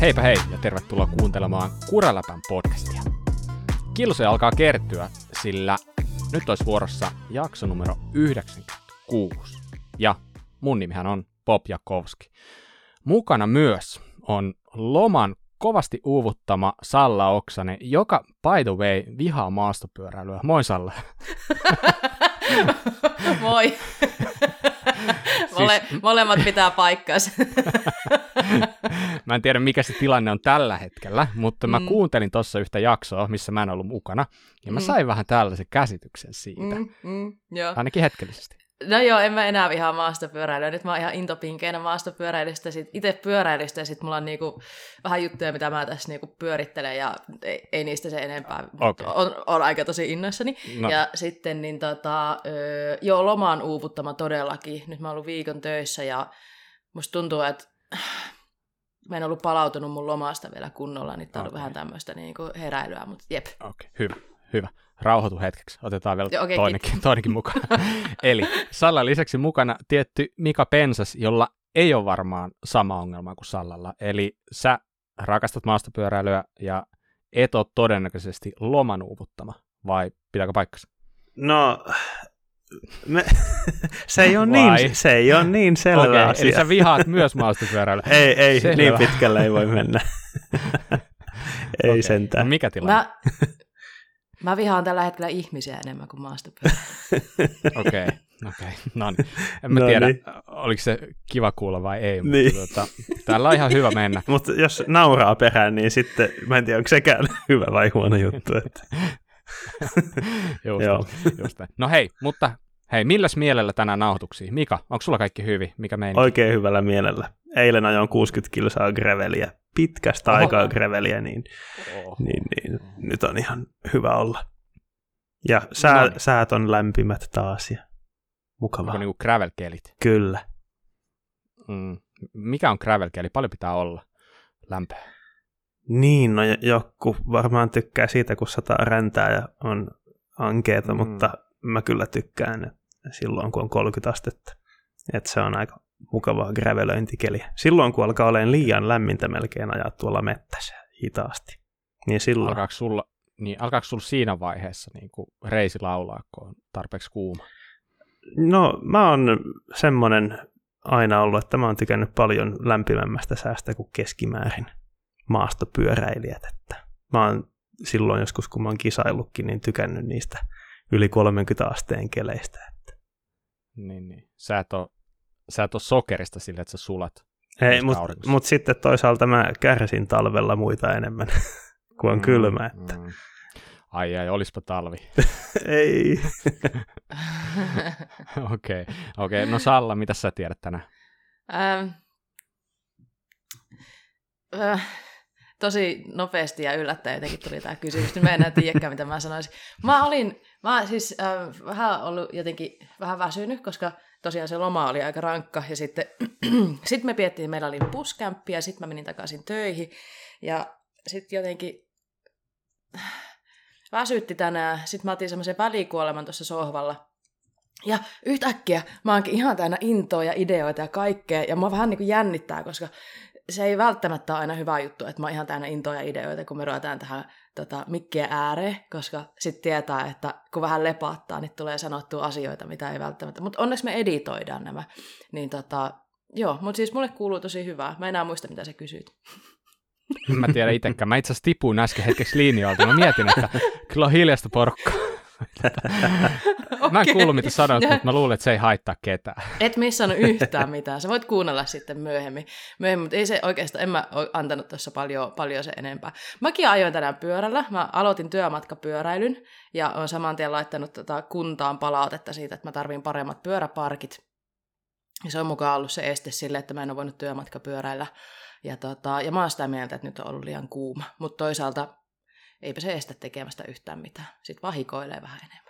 Heipä hei ja tervetuloa kuuntelemaan Kuraläpän podcastia. Kilsoja alkaa kertyä, sillä nyt olisi vuorossa jakso numero 96. Ja mun nimihän on Bob Jakowski. Mukana myös on loman kovasti uuvuttama Salla Oksanen, joka by the way vihaa maastopyöräilyä. Moi Salla. Moi. Mole, siis... Molemmat pitää paikkaansa. mä en tiedä, mikä se tilanne on tällä hetkellä, mutta mä mm. kuuntelin tuossa yhtä jaksoa, missä mä en ollut mukana, ja mä mm. sain vähän tällaisen käsityksen siitä. Mm, mm, joo. Ainakin hetkellisesti. No joo, en mä enää vihaa maastopyöräilyä. Nyt mä oon ihan intopinkeinä maastopyöräilystä, sit itse pyöräilystä ja sit mulla on niinku vähän juttuja, mitä mä tässä niinku pyörittelen ja ei, ei niistä se enempää. Okay. On, on, aika tosi innoissani. No. Ja sitten niin tota, joo, loma on uuvuttama todellakin. Nyt mä oon ollut viikon töissä ja musta tuntuu, että mä en ollut palautunut mun lomasta vielä kunnolla, niin tää on okay. vähän tämmöistä niinku heräilyä, mutta jep. Okei, okay. hyvä, hyvä rauhoitu hetkeksi, otetaan vielä okay, toinenkin, toinenkin mukaan. Eli Sallan lisäksi mukana tietty Mika Pensas, jolla ei ole varmaan sama ongelma kuin Sallalla. Eli sä rakastat maastopyöräilyä ja et ole todennäköisesti lomanuuvuttama, vai pitääkö paikkansa? No, me, se, ei ole niin, se ei ole niin selvä okay, asia. Eli sä vihaat myös maastopyöräilyä. ei, ei selvä. niin pitkälle ei voi mennä. ei okay. sentään. No mikä tilanne? Mä, Mä vihaan tällä hetkellä ihmisiä enemmän kuin maastopyöräilyä. Okei, okei. Okay, no niin. En mä no tiedä, niin. oliko se kiva kuulla vai ei, mutta niin. tuota, täällä on ihan hyvä mennä. mutta jos nauraa perään, niin sitten mä en tiedä, onko sekään hyvä vai huono juttu. Että... just, Joo. just No hei, mutta hei, milläs mielellä tänään nauhoituksia? Mika, onko sulla kaikki hyvin? Mikä meidän? Oikein hyvällä mielellä. Eilen ajoin 60 kilsaa greveliä pitkästä Oho. aikaa greveliä, niin, niin, niin nyt on ihan hyvä olla. Ja sää, no niin. säät on lämpimät taas ja mukavaa. Onko niinku gravel-kelit? Kyllä. Mm. Mikä on gravel-keli? Paljon pitää olla lämpöä. Niin, no joku varmaan tykkää siitä, kun sataa räntää ja on ankeeta, mm. mutta mä kyllä tykkään silloin, kun on 30 astetta. Että se on aika mukavaa gravelöintikeliä. Silloin, kun alkaa olemaan liian lämmintä melkein ajaa tuolla mettässä hitaasti. Niin silloin... Alkaako sulla, niin alkaako sulla siinä vaiheessa niin kuin reisi laulaa, kun on tarpeeksi kuuma? No, mä oon semmoinen aina ollut, että mä oon tykännyt paljon lämpimämmästä säästä kuin keskimäärin maastopyöräilijät. Että mä oon silloin joskus, kun mä oon kisaillutkin, niin tykännyt niistä yli 30 asteen keleistä. Että. Niin, niin. Sä et ole sä et ole sokerista sille, että sä sulat. Ei, mutta mut sitten toisaalta mä kärsin talvella muita enemmän, kun on mm, kylmä. Että... Mm. Ai ai, olispa talvi. Ei. Okei, okei. Okay, okay. No Salla, mitä sä tiedät tänään? Ähm, äh, tosi nopeasti ja yllättäen jotenkin tuli tämä kysymys, niin mä en enää tiedäkään, mitä mä sanoisin. Mä olin, mä siis äh, vähän ollut jotenkin vähän väsynyt, koska tosiaan se loma oli aika rankka, ja sitten sit me piettiin, meillä oli puskämppi, ja sitten mä menin takaisin töihin, ja sitten jotenkin väsytti tänään, sitten mä otin semmoisen välikuoleman tuossa sohvalla, ja yhtäkkiä mä oonkin ihan täynnä intoa ja ideoita ja kaikkea, ja mä vähän niin kuin jännittää, koska se ei välttämättä ole aina hyvä juttu, että mä oon ihan täynnä intoa ja ideoita, kun me ruvetaan tähän tota, mikkien ääreen, koska sitten tietää, että kun vähän lepaattaa, niin tulee sanottua asioita, mitä ei välttämättä. Mutta onneksi me editoidaan nämä. Niin tota, joo, mutta siis mulle kuuluu tosi hyvää. Mä enää muista, mitä sä kysyit. Mä tiedän itsekään. Mä itse asiassa tipuin äsken hetkeksi linjoilta. Mä mietin, että kyllä on hiljaista porukkaa okay. Mä en kuullut, mitä sanoit, mutta mä luulen, että se ei haittaa ketään. Et missannut yhtään mitään. Sä voit kuunnella sitten myöhemmin. myöhemmin mutta ei se oikeastaan, en mä antanut tuossa paljon, paljon se enempää. Mäkin ajoin tänään pyörällä. Mä aloitin työmatkapyöräilyn ja olen saman tien laittanut tota kuntaan palautetta siitä, että mä tarvin paremmat pyöräparkit. Ja se on mukaan ollut se este sille, että mä en ole voinut työmatkapyöräillä. Ja, tota, ja mä oon sitä mieltä, että nyt on ollut liian kuuma. Mutta toisaalta eipä se estä tekemästä yhtään mitään. Sitten vahikoilee vähän enemmän.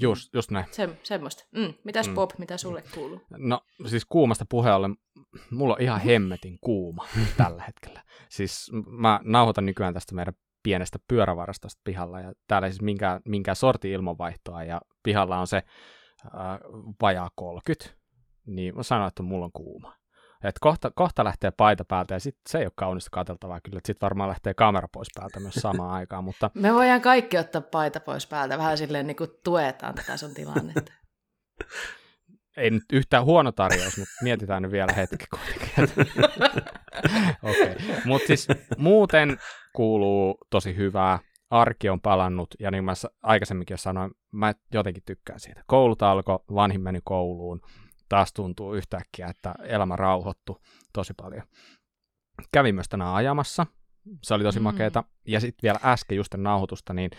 Just, just näin. Se, semmoista. Mm. Mitäs mm. Bob, mitä sulle kuuluu? No siis kuumasta puheen ollen, mulla on ihan hemmetin kuuma tällä hetkellä. Siis mä nauhoitan nykyään tästä meidän pienestä pyörävarastosta pihalla ja täällä ei siis minkään, minkään sorti ilmanvaihtoa ja pihalla on se äh, vajaa 30, niin mä sanoin, että mulla on kuuma. Että kohta, kohta lähtee paita päältä ja sit se ei ole kaunista katseltavaa kyllä, että sitten varmaan lähtee kamera pois päältä myös samaan aikaan, mutta... Me voidaan kaikki ottaa paita pois päältä, vähän silleen niin kuin tuetaan tätä sun tilannetta. ei nyt yhtään huono tarjous, mutta mietitään nyt vielä hetki kuitenkin. okay. Mutta siis muuten kuuluu tosi hyvää. Arki on palannut, ja niin kuin mä aikaisemminkin sanoin, mä jotenkin tykkään siitä. Koulut alkoi, vanhin meni kouluun, taas tuntuu yhtäkkiä, että elämä rauhoittu tosi paljon. Kävin myös tänään ajamassa, se oli tosi mm. makeeta. Ja sitten vielä äsken just nauhoitusta, niin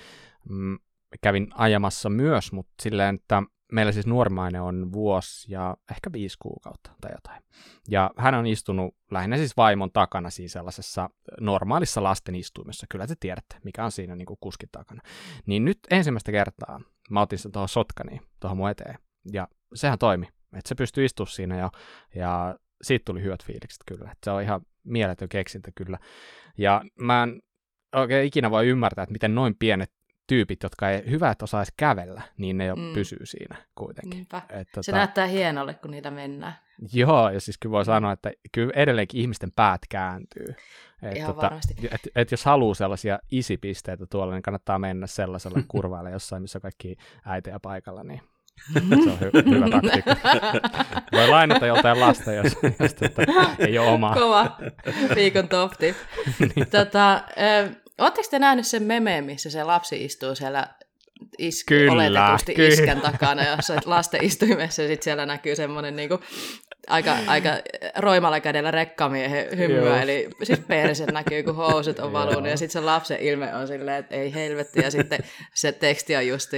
mm, kävin ajamassa myös, mutta silleen, että meillä siis nuormainen on vuosi ja ehkä viisi kuukautta tai jotain. Ja hän on istunut lähinnä siis vaimon takana siinä sellaisessa normaalissa lasten istuimessa. Kyllä te tiedätte, mikä on siinä niin kuin kuskin takana. Niin nyt ensimmäistä kertaa mä otin sen tuohon sotkaniin, tuohon mun eteen. Ja sehän toimi. Että se pystyy istumaan siinä ja, ja siitä tuli hyvät fiilikset kyllä. Että se on ihan mieletön keksintö kyllä. Ja mä en oikein ikinä voi ymmärtää, että miten noin pienet tyypit, jotka ei hyvä, että osaisi kävellä, niin ne jo mm. pysyy siinä kuitenkin. Et, tota, se näyttää hienolle, kun niitä mennään. Joo, ja siis kyllä voi sanoa, että kyllä edelleenkin ihmisten päät kääntyy. Et, Ihan tota, varmasti. Et, et jos haluaa sellaisia isipisteitä tuolla, niin kannattaa mennä sellaisella kurvailla jossain, missä kaikki äitejä paikalla, niin se on hy- hyvä taktiikka. Voi lainata joltain lasta, jos, jos tota, ei ole omaa. Kova viikon top tip. niin. tota, Oletteko te nähnyt sen meme, missä se lapsi istuu siellä is- kyllä, oletetusti kyllä. iskän takana jossain lasten istuimessa ja sitten siellä näkyy semmoinen niinku aika, aika roimalla kädellä rekkamiehen hymyä, eli siis perse näkyy, kun housut on valunut, ja sitten se lapsen ilme on silleen, että ei helvetti, ja sitten se teksti on just,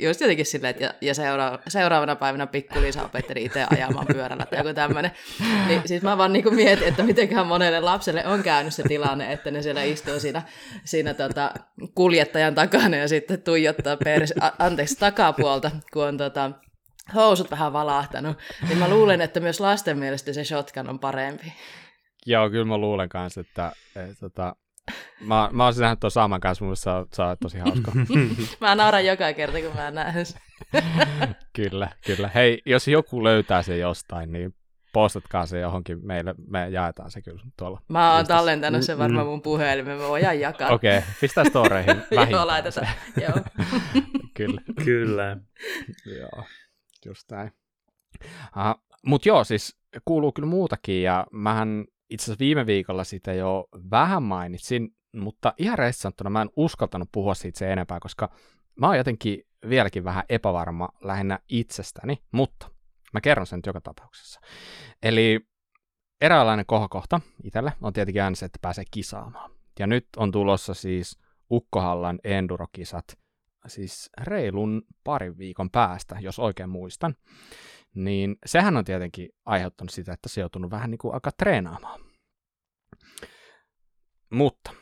just jotenkin silleen, että ja, ja seura- seuraavana päivänä pikku Liisa opetteli itse ajamaan pyörällä tai joku tämmöinen. Niin, siis mä vaan niinku mietin, että mitenköhän monelle lapselle on käynyt se tilanne, että ne siellä istuu siinä, siinä tota, kuljettajan takana ja sitten tuijottaa perse, a, anteeksi, takapuolta, kun on tota, housut vähän valahtanut, niin mä luulen, että myös lasten mielestä se shotgun on parempi. Joo, kyllä mä luulen kanssa, että et, tota, mä, mä oon nähnyt tuon saman kanssa, mun se on, se on tosi hauska. mä nauran joka kerta, kun mä näen sen. kyllä, kyllä. Hei, jos joku löytää se jostain, niin postatkaa se johonkin meille, me jaetaan se kyllä tuolla. Mä oon tallentanut sen varmaan mun puhelimeen, me voidaan jakaa. Okei, okay, pistää storeihin. Joo, laitetaan, joo. kyllä. Kyllä. joo just näin. Mutta joo, siis kuuluu kyllä muutakin, ja mähän itse asiassa viime viikolla sitä jo vähän mainitsin, mutta ihan reissanttuna mä en uskaltanut puhua siitä se enempää, koska mä oon jotenkin vieläkin vähän epävarma lähinnä itsestäni, mutta mä kerron sen nyt joka tapauksessa. Eli eräänlainen kohokohta itselle on tietenkin aina se, että pääsee kisaamaan. Ja nyt on tulossa siis Ukkohallan endurokisat siis reilun parin viikon päästä, jos oikein muistan, niin sehän on tietenkin aiheuttanut sitä, että se on joutunut vähän niin kuin aika treenaamaan. Mutta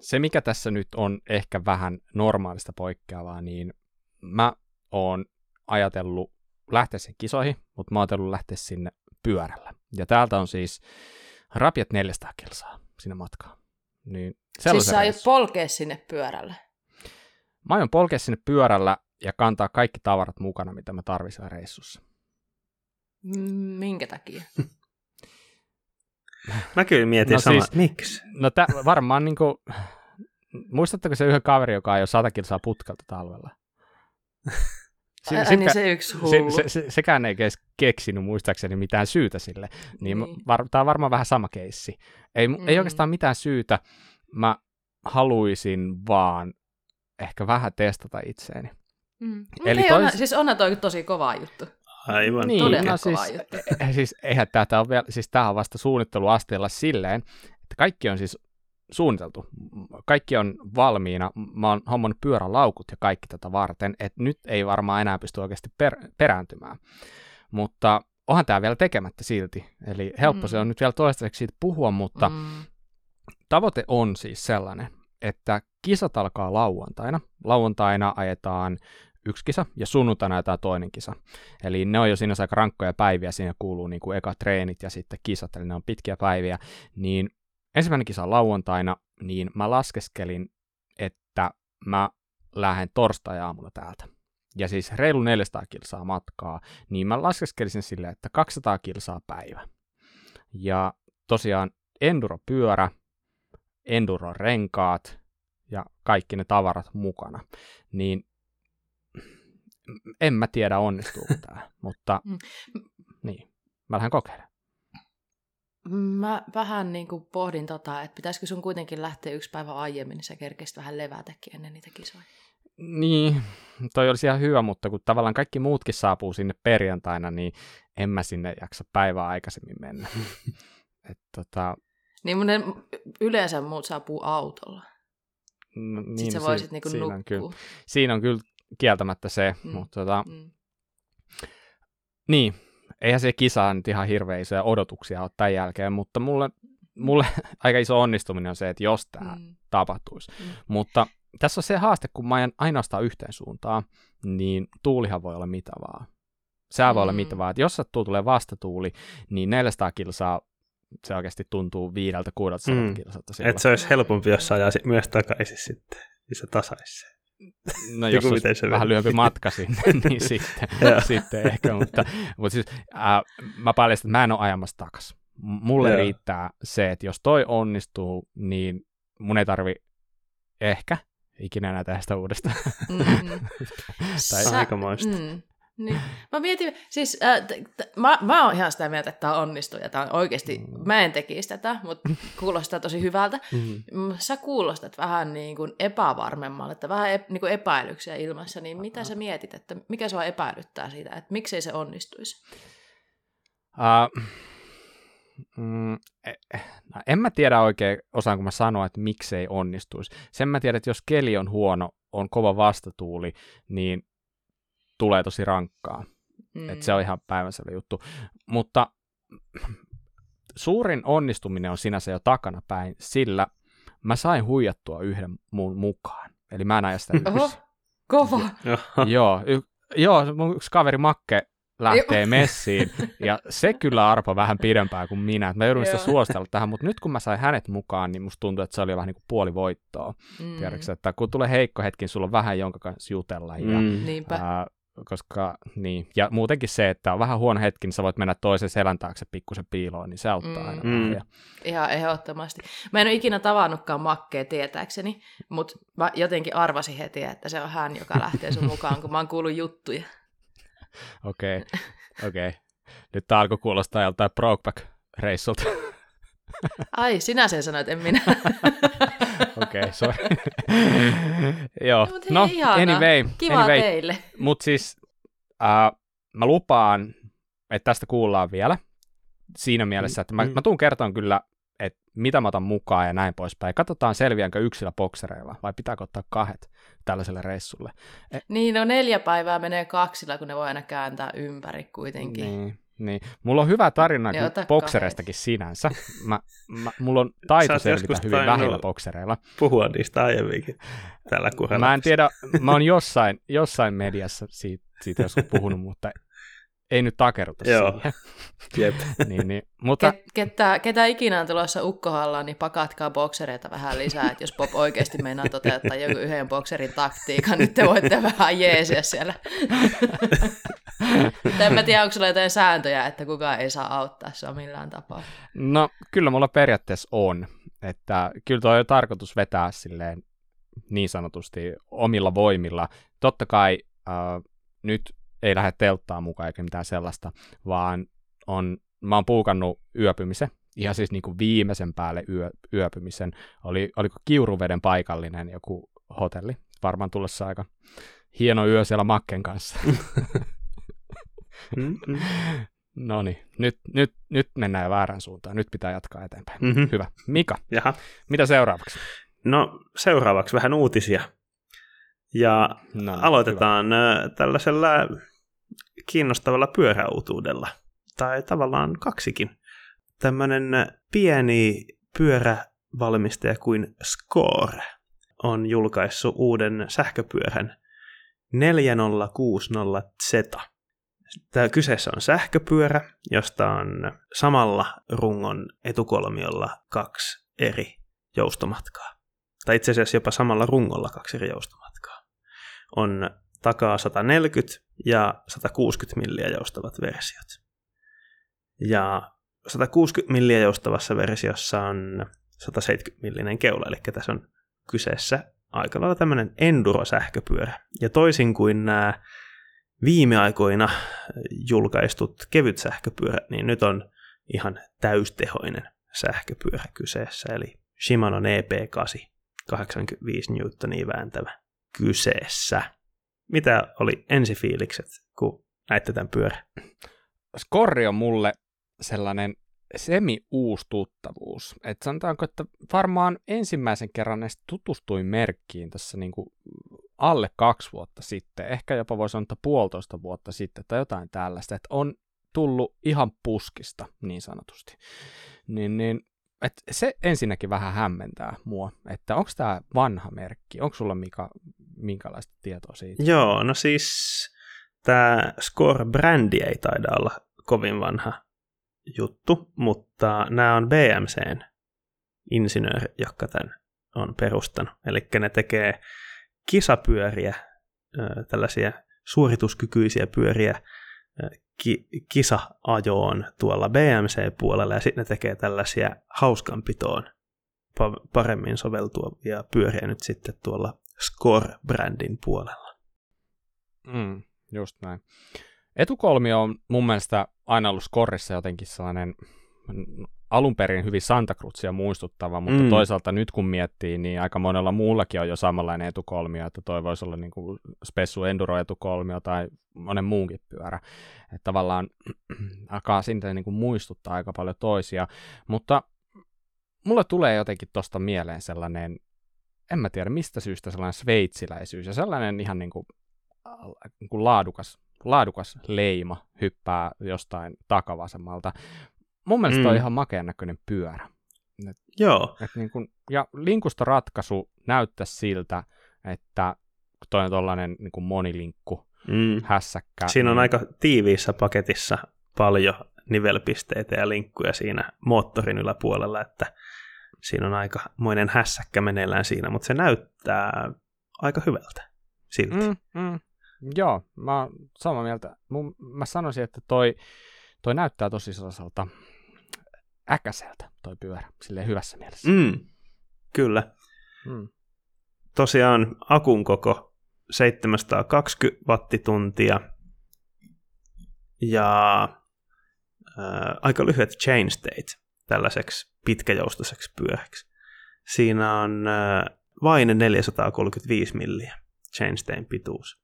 se, mikä tässä nyt on ehkä vähän normaalista poikkeavaa, niin mä oon ajatellut lähteä sen kisoihin, mutta mä oon ajatellut lähteä sinne pyörällä. Ja täältä on siis rapiat 400 kilsaa sinne matkaan. Niin siis sä aiot polkea sinne pyörällä? Mä aion polkea sinne pyörällä ja kantaa kaikki tavarat mukana, mitä mä tarvitsen reissussa. Minkä takia? mä kyllä mietin no sama. Siis, Miksi? No tä, varmaan niin kuin, muistatteko se yhden kaveri, joka ajoi sata kilsaa putkalta talvella? Se, Ai, niin se yksi hullu. Se, se, se, sekään ei keksinyt muistaakseni mitään syytä sille. Niin niin. Var, tämä on varmaan vähän sama keissi. Ei, mm. ei oikeastaan mitään syytä. Mä haluaisin vaan ehkä vähän testata itseäni. Mm. Eli tois... on, siis onhan toi tosi kova juttu. Aivan. Niin, Todella no siis, juttu. Eh, siis, eihän tämä on vielä, siis tämä on vasta suunnitteluasteella silleen, että kaikki on siis suunniteltu. Kaikki on valmiina. Mä oon hommannut pyörälaukut ja kaikki tätä varten, että nyt ei varmaan enää pysty oikeasti per, perääntymään. Mutta onhan tämä vielä tekemättä silti. Eli helppo mm. se on nyt vielä toistaiseksi siitä puhua, mutta mm. tavoite on siis sellainen, että kisat alkaa lauantaina. Lauantaina ajetaan yksi kisa ja sunnuntaina ajetaan toinen kisa. Eli ne on jo siinä aika rankkoja päiviä, siinä kuuluu niin kuin eka treenit ja sitten kisat, eli ne on pitkiä päiviä. Niin ensimmäinen kisa on lauantaina, niin mä laskeskelin, että mä lähden torstai-aamulla täältä. Ja siis reilu 400 kilsaa matkaa, niin mä laskeskelisin silleen, että 200 kilsaa päivä. Ja tosiaan enduro-pyörä, enduro-renkaat ja kaikki ne tavarat mukana. Niin en mä tiedä onnistuuko tämä, mutta Mm. niin, mä lähden kokeilemaan. Mä vähän niin kuin pohdin tota, että pitäisikö sun kuitenkin lähteä yksi päivä aiemmin, niin sä kerkesit vähän levätäkin ennen niitä kisoja. Niin, toi olisi ihan hyvä, mutta kun tavallaan kaikki muutkin saapuu sinne perjantaina, niin en mä sinne jaksa päivää aikaisemmin mennä. Et tota, Niin mun ne yleensä muut saapuu autolla. No, Niin, Sitten sä si- voisit niinku siinä, on kyllä, siinä on kyllä kieltämättä se, Mm. mutta tota, Mm. niin, eihän se kisaan nyt ihan hirveän isoja odotuksia ole tämän jälkeen, mutta mulle, mulle aika iso onnistuminen on se, että jos tämä Mm. tapahtuisi. Mm. Mutta tässä on se haaste, kun mä ajan ainoastaan yhteen suuntaan, niin tuulihan voi olla mitä vaan. Sää voi olla Mm. mitä vaan. Et jos sattuu tulee vastatuuli, niin 400 kilsaa se oikeasti tuntuu viideltä kuudelta Mm. mm. kilsalta. Että se olisi helpompi, jos ajaisi myös takaisin sitten, niin se tasaisi se. No Joku jos olisi se vähän lyhyempi matka sinne, niin sitten, sitten ehkä. Mutta, mutta siis, äh, mä paljastan, että mä en ole ajamassa takas. M- Mulle Joo. riittää se, että jos toi onnistuu, niin mun ei tarvi ehkä ikinä enää tehdä sitä uudestaan. Mm. Tai- Sä- Aikamoista. Mm. Niin. Mä mietin, siis äh, t- t- mä, mä oon ihan sitä mieltä, että tämä onnistuu ja tää on oikeasti, Mm. mä en tekisi tätä, mutta kuulostaa tosi hyvältä. Mm. Mm, Sä kuulostat vähän niin kuin epävarmemmalle, että vähän ep, niin kuin epäilyksiä ilmassa, niin mitä sä mietit, että mikä sua epäilyttää siitä, että miksei se onnistuisi? Uh, mm, eh, no, en mä tiedä oikein, osaanko mä sanoa, että miksei onnistuisi. Sen mä tiedän, että jos keli on huono, on kova vastatuuli, niin tulee tosi rankkaa. Mm. Et se on ihan päivänselvä juttu. Mutta suurin onnistuminen on sinänsä jo takana päin, sillä mä sain huijattua yhden muun mukaan. Eli mä en aja sitä Oho, kova! Joo. joo, y- joo, mun yksi kaveri Makke lähtee messiin, ja se kyllä arpo vähän pidempään kuin minä. Mä joudun sitä suostella tähän, mutta nyt kun mä sain hänet mukaan, niin musta tuntuu, että se oli vähän niin kuin puoli voittoa. Mm. Tiedätkö, että kun tulee heikko hetki, niin sulla on vähän jonka kanssa jutella. Ja, Mm. Niinpä. ää, koska, niin, ja muutenkin se, että on vähän huono hetki, niin sä voit mennä toisen selän taakse pikkusen piiloon, niin se auttaa Mm. aina Mm. Ja, Ihan ehdottomasti. Mä en ole ikinä tavannutkaan makkea tietääkseni, mutta mä jotenkin arvasin heti, että se on hän, joka lähtee sun mukaan, kun mä oon kuullut juttuja. Okei, okei. Nyt tää alkoi kuulostaa joltain Brokeback-reissulta. Ai, sinä sen sanoit, en minä. Okei, sorry. Joo, Mut hei, no ihanaa. anyway, Kiva anyway teille. mutta siis äh, mä lupaan, että tästä kuullaan vielä siinä mielessä, että mä, Mm. mä tuun kertomaan kyllä, että mitä mä otan mukaan ja näin poispäin. Katsotaan selviäänkö yksillä boksereilla vai pitääkö ottaa kahdet tällaiselle reissulle. Niin, no neljä päivää menee kaksilla, kun ne voi aina kääntää ympäri kuitenkin. Niin, niin. Mulla on hyvä tarina boksereistakin sinänsä. Mä, mä, mulla on taito selvitä hyvin vähillä boksereilla. Puhua niistä aiemminkin tällä kurella. Mä en tiedä, mä oon jossain, jossain mediassa siitä, siitä joskus puhunut, mutta ei nyt takeruta Joo. siihen. Jep. niin, niin. Mutta Ket, ketä, ketä ikinä on tulossa ukkohallaan, niin pakatkaa boksereita vähän lisää, että jos Bob oikeasti meinaa toteuttaa joku yhden bokserin taktiikan, niin te voitte vähän jeesiä siellä. En mä tiedä, onko sulla jotain sääntöjä, että kukaan ei saa auttaa sua millään tapaa. No kyllä mulla periaatteessa on, että kyllä toi on tarkoitus vetää silleen niin sanotusti omilla voimilla. Totta kai äh, nyt ei lähde telttaa mukaan eikä mitään sellaista, vaan on, mä oon puukannut yöpymisen, ihan siis niin kuin viimeisen päälle yö, yöpymisen. Oli, oliko Kiuruveden paikallinen joku hotelli, varmaan tulossa aika hieno yö siellä Makken kanssa. Mm, mm. no niin, nyt, nyt, nyt mennään jo väärään suuntaan, nyt pitää jatkaa eteenpäin. Mhm. Hyvä. Mika, Jaha. mitä seuraavaksi? No seuraavaksi vähän uutisia. Ja No, aloitetaan ö, tällaisella kiinnostavalla pyöräutuudella. Tai tavallaan kaksikin. Tämmöinen pieni pyörävalmistaja kuin Score on julkaissut uuden sähköpyörän 4060Z. Tämä kyseessä on sähköpyörä, josta on samalla rungon etukolmiolla kaksi eri joustomatkaa. Tai itse asiassa jopa samalla rungolla kaksi eri joustomatkaa. On takaa 140 ja 160 milliä joustavat versiot. Ja 160 milliä joustavassa versiossa on 170 millinen keula, eli tässä on kyseessä aika lailla tämmöinen enduro-sähköpyörä. Ja toisin kuin nämä viime aikoina julkaistut kevyt sähköpyörä, niin nyt on ihan täystehoinen sähköpyörä kyseessä, eli Shimano EP8, 85 newtonia vääntävä kyseessä. Mitä oli ensifiilikset, kun näitte tämän pyörän? Skorri on mulle sellainen semi-uusi tuttavuus. Et sanotaanko, että varmaan ensimmäisen kerran edes tutustuin merkkiin tässä niin alle kaksi vuotta sitten, ehkä jopa voisi sanoa, että puolitoista vuotta sitten tai jotain tällaista, että on tullut ihan puskista niin sanotusti. Niin, niin et se ensinnäkin vähän hämmentää mua, että onko tämä vanha merkki, onko sulla Mika, minkälaista tietoa siitä? Joo, no siis tämä Score-brändi ei taida olla kovin vanha juttu, mutta nämä on BMCn insinööri, joka tämän on perustanut. Eli ne tekee kisapyöriä, tällaisia suorituskykyisiä pyöriä ki- kisa-ajoon tuolla BMC-puolella ja sitten ne tekee tällaisia hauskanpitoon paremmin soveltuvia pyöriä nyt sitten tuolla Score-brändin puolella. Mm, just näin. Etukolmio on mun mielestä aina ollut Scoressa jotenkin sellainen alun perin hyvin Santa Cruzia muistuttava, mutta mm. toisaalta nyt kun miettii, niin aika monella muullakin on jo samanlainen etukolmio, että toi voisi olla niin kuin Spessu Enduro etukolmio tai monen muunkin pyörä. Että tavallaan alkaa siitä niin kuin muistuttaa aika paljon toisia, mutta mulle tulee jotenkin tuosta mieleen sellainen, en mä tiedä mistä syystä sellainen sveitsiläisyys ja sellainen ihan niin kuin, niin kuin laadukas, laadukas leima hyppää jostain takavasemmalta mun mielestä mm. on ihan makeen näköinen pyörä. Et, Joo. Et niin kun, ja linkustoratkaisu näyttää siltä, että toi on tollainen niin monilinkku mm. hässäkkä. Siinä on niin... aika tiiviissä paketissa paljon nivelpisteitä ja linkkuja siinä moottorin yläpuolella, että siinä on aika moinen hässäkkä meneillään siinä, mutta se näyttää aika hyvältä silti. Mm, mm. Joo, mä oon samaa mieltä. Mun, mä sanoisin, että toi, toi näyttää tosi sellaiselta äkäseltä toi pyörä, sille hyvässä mielessä. Mm, kyllä. Mm. Tosiaan akun koko 720 wattituntia ja ää, aika lyhyet chain state tällaiseksi pitkäjoustoiseksi pyöräksi. Siinä on ää, vain 435 milliä chainstein pituus.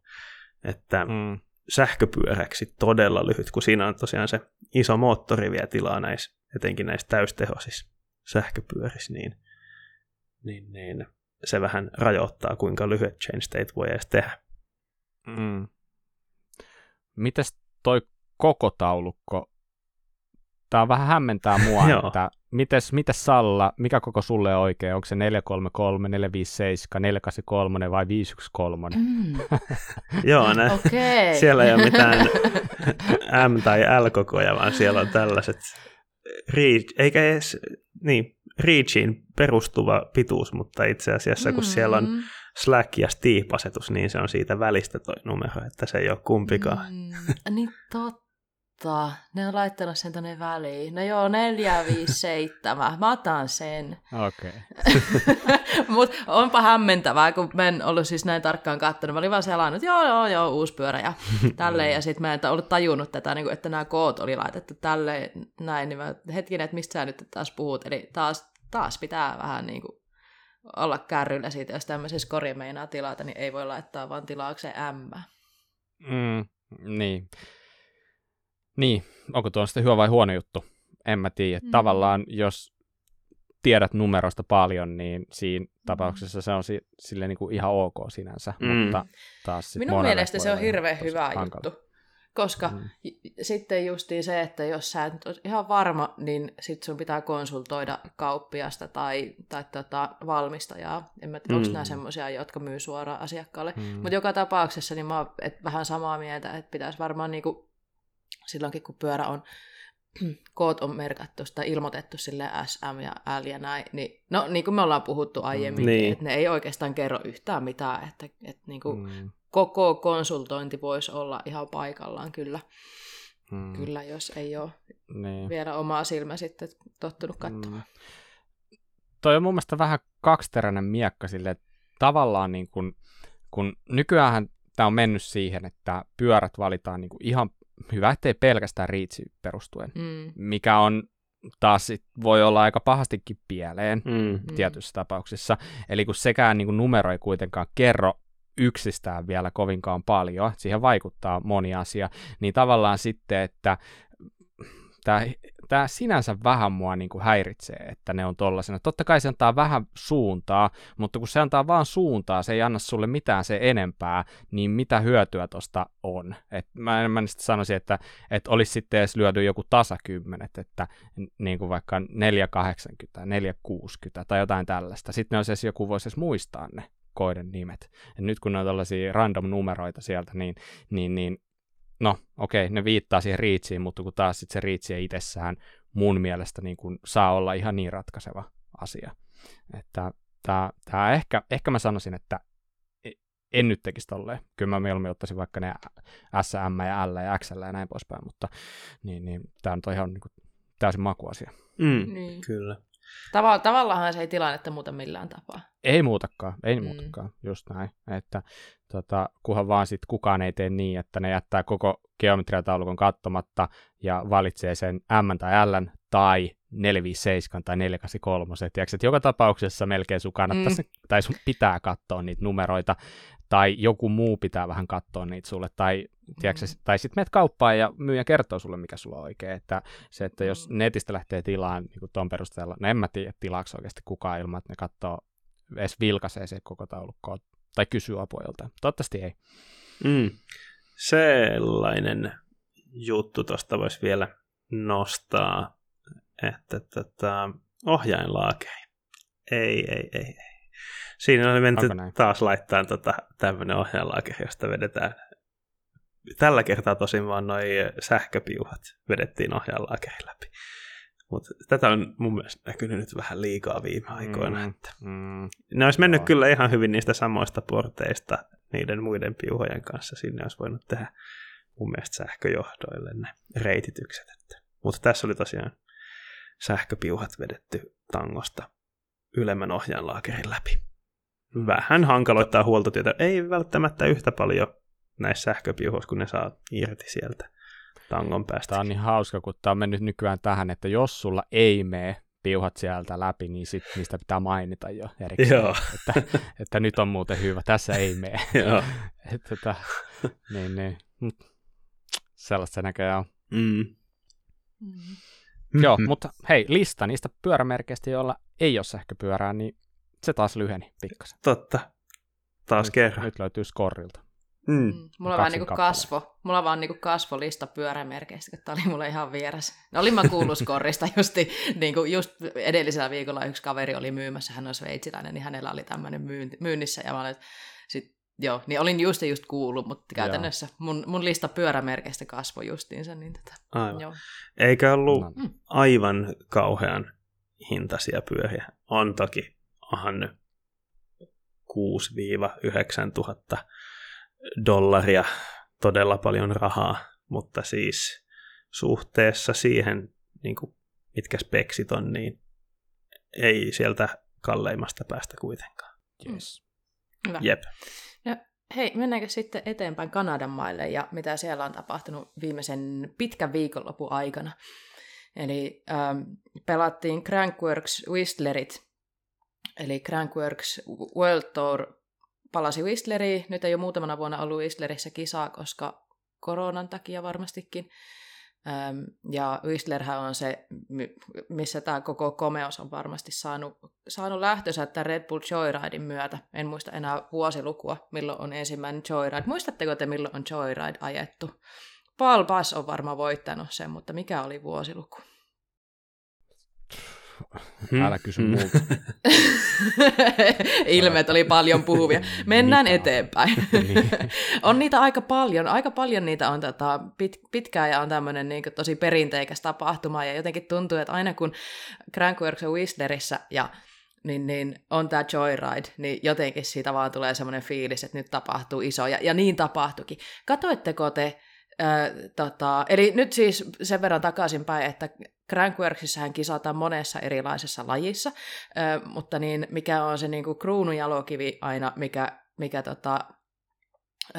Että mm. Sähköpyöräksi todella lyhyt, kun siinä on tosiaan se iso moottori vielä tilaa näissä etenkin näissä täystehoisissa sähköpyörissä, niin, niin, niin se vähän rajoittaa, kuinka lyhyet change state voi edes tehdä. Mm. Mites toi koko taulukko? Tämä vähän hämmentää mua, että mites, mites Salla, mikä koko sulle on oikein? Onko se 433, 457, 483 vai 513? Mm. Joo, ne, okay. siellä ei ole mitään M- tai L-kokoja, vaan siellä on tällaiset reach, eikä edes niin, reachiin perustuva pituus, mutta itse asiassa mm-hmm. kun siellä on mm. Slack ja Steep-asetus, niin se on siitä välistä toi numero, että se ei ole kumpikaan. Mm, niin totta. Ne on laittanut sen tonne väliin. No joo, 4, 5, 7. Mä otan sen. Okei. Okay. Mutta onpa hämmentävää, kun mä en ollut siis näin tarkkaan katsonut. Mä olin vaan selannut, että joo, joo, joo, uusi pyörä ja tälleen. Ja sitten mä en ollut tajunnut tätä, niin että nämä koot oli laitettu tälleen näin. Niin mä hetkinen, että mistä sä nyt taas puhut. Eli taas, taas pitää vähän niin kuin olla kärryllä siitä, jos tämmöisessä kori meinaa tilata, niin ei voi laittaa vaan tilaukseen M. Mm, niin. Niin, onko tuo sitten hyvä vai huono juttu? En mä tiedä. Mm. Tavallaan, jos tiedät numerosta paljon, niin siinä mm. tapauksessa se on si- sille niin kuin ihan ok sinänsä, mm. mutta taas Minun mielestä se on hirveän hyvä hankala. juttu, koska mm. sitten justiin se, että jos sä et ole ihan varma, niin sit sun pitää konsultoida kauppiasta tai, tai tota valmistajaa. En mä tiedä, mm. onko nämä semmoisia, jotka myy suoraan asiakkaalle. Mm. Mutta joka tapauksessa niin mä oon vähän samaa mieltä, että pitäisi varmaan niinku silloinkin kun pyörä on, koot on merkattu tai ilmoitettu sille SM ja L ja näin, niin no niin kuin me ollaan puhuttu mm. aiemmin, niin. että ne ei oikeastaan kerro yhtään mitään, että, että niin kuin mm. koko konsultointi voisi olla ihan paikallaan kyllä. mm. kyllä, jos ei ole niin. vielä omaa silmä sitten tottunut katsomaan. Mm. Toi on mun mielestä vähän kaksiteräinen miekka sille, että tavallaan niin kun, kun nykyään tämä on mennyt siihen, että pyörät valitaan niin kuin ihan hyvä, ettei pelkästään riitsi perustuen, mm. mikä on taas sit voi olla aika pahastikin pieleen mm. tietyissä tapauksissa. Eli kun sekään niin kuin numero ei kuitenkaan kerro yksistään vielä kovinkaan paljon, siihen vaikuttaa moni asia, niin tavallaan sitten, että tämä tämä sinänsä vähän mua niin kuin häiritsee, että ne on tollasena. Totta kai se antaa vähän suuntaa, mutta kun se antaa vaan suuntaa, se ei anna sulle mitään se enempää, niin mitä hyötyä tosta on? Et mä, mä sanoisin, että, että olisi sitten edes lyöty joku tasakymmenet, että niin kuin vaikka 480, 460 tai jotain tällaista. Sitten ne olisi edes joku voisi edes muistaa ne koiden nimet. Et nyt kun ne on tällaisia random numeroita sieltä, niin, niin, niin no okei, okay, ne viittaa siihen riitsiin, mutta kun taas sit se riitsi ei itsessään mun mielestä niin kuin saa olla ihan niin ratkaiseva asia. Että tämä ehkä, ehkä mä sanoisin, että e, en nyt tekisi tolleen. Kyllä mä mieluummin ottaisin vaikka ne SM ja L ja XL ja näin poispäin, mutta niin, niin, tämä on ihan niin kuin, täysin makuasia. Mm, niin. Kyllä. Tava- tavallaan se ei tilannetta muuta millään tapaa. Ei muutakaan, ei mm. muutakaan, just näin. Että tota, kunhan vaan sitten kukaan ei tee niin, että ne jättää koko geometriataulukon katsomatta ja valitsee sen M tai L tai 457 tai 483. Tiedätkö, että joka tapauksessa melkein sun kannattaisi, mm. tai sun pitää katsoa niitä numeroita, tai joku muu pitää vähän katsoa niitä sulle, tai, tiedätkö, mm. tai sitten menet kauppaan ja myyjä kertoo sulle, mikä sulla on oikein. Että se, että jos mm. netistä lähtee tilaan niin tuon perusteella, no en mä tiedä, tilaako oikeasti kukaan ilman, että ne katsoo, edes vilkaisee se koko taulukkoa, tai kysyy apua joltain. Toivottavasti ei. Mm. Sellainen juttu tuosta voisi vielä nostaa, että tätä ohjainlaakeri. Ei, ei, ei, ei. Siinä oli menty taas laittaa tota, tämmöinen ohjainlaakeri, josta vedetään tällä kertaa tosin vaan noin sähköpiuhat vedettiin ohjainlaakerin läpi. Mutta tätä on mun mielestä näkynyt nyt vähän liikaa viime aikoina. Mm, että mm, ne olisi mennyt joo. kyllä ihan hyvin niistä samoista porteista niiden muiden piuhojen kanssa. Sinne olisi voinut tehdä mun mielestä sähköjohdoille ne reititykset. Että. Mutta tässä oli tosiaan sähköpiuhat vedetty tangosta ylemmän ohjainlaakerin läpi. Vähän hankaloittaa huoltotyötä. Ei välttämättä yhtä paljon näissä sähköpiuhoissa, kun ne saa irti sieltä tangon päästä. Tämä on niin hauska, kun tämä on mennyt nykyään tähän, että jos sulla ei mene piuhat sieltä läpi, niin sit niistä pitää mainita jo erikseen, Joo. Että, että nyt on muuten hyvä, tässä ei mene. Joo. että, että, niin, niin. Sellaista se näköjään on. Mm. Mm. Joo, mutta hei, lista niistä pyörämerkeistä, joilla ei ole sähköpyörää, niin se taas lyheni pikkasen. Totta. Taas nyt, kerran. Nyt löytyy skorilta. Mm. mm. Mulla on vaan niinku kasvo, mulla vaan niinku kasvolista pyörämerkeistä, että tämä oli mulle ihan vieras. No, olin mä kuullut skorista justi, niinku just edellisellä viikolla yksi kaveri oli myymässä, hän on sveitsiläinen, niin hänellä oli tämmöinen myynnissä, ja mä olin, sit, joo, niin olin just just kuullut, mutta käytännössä mun, mun lista pyörämerkeistä kasvoi justiinsa. Niin tätä, aivan. Joo. Eikä ollut no. aivan kauhean hintaisia pyöriä. On toki ahannut 6-9 tuhatta dollaria, todella paljon rahaa, mutta siis suhteessa siihen, niin kuin mitkä speksit on, niin ei sieltä kalleimmasta päästä kuitenkaan. Yes. Hyvä. Jep. Ja hei, mennäänkö sitten eteenpäin Kanadan maille ja mitä siellä on tapahtunut viimeisen pitkän viikonlopun aikana? Eli ähm, pelattiin Crankworks Whistlerit, eli Crankworks World Tour palasi Whistleriin. Nyt ei ole muutamana vuonna ollut Whistlerissä kisaa, koska koronan takia varmastikin. Ja Whistlerhän on se, missä tämä koko komeus on varmasti saanut, saanut lähtönsä tämän Red Bull Joyridein myötä. En muista enää vuosilukua, milloin on ensimmäinen Joyride. Muistatteko te, milloin on Joyride ajettu? Paul Bass on varmaan voittanut sen, mutta mikä oli vuosiluku? Hmm. Älä kysy hmm. multa. Ilmeet oli paljon puhuvia. Mennään Mitä eteenpäin. niin. on niitä aika paljon. Aika paljon niitä on tota, pit, pitkään ja on tämmöinen niin tosi perinteikäs tapahtuma. Ja jotenkin tuntuu, että aina kun Crankworks on Whistlerissä ja niin, niin on tämä Joyride, niin jotenkin siitä vaan tulee semmoinen fiilis, että nyt tapahtuu iso, ja, ja niin tapahtuikin. Katoitteko te Ö, tota, eli nyt siis sen verran takaisinpäin, että Crankworksissähän kisataan monessa erilaisessa lajissa, ö, mutta niin, mikä on se niin kuin kruunujalokivi aina, mikä, mikä tota, ö,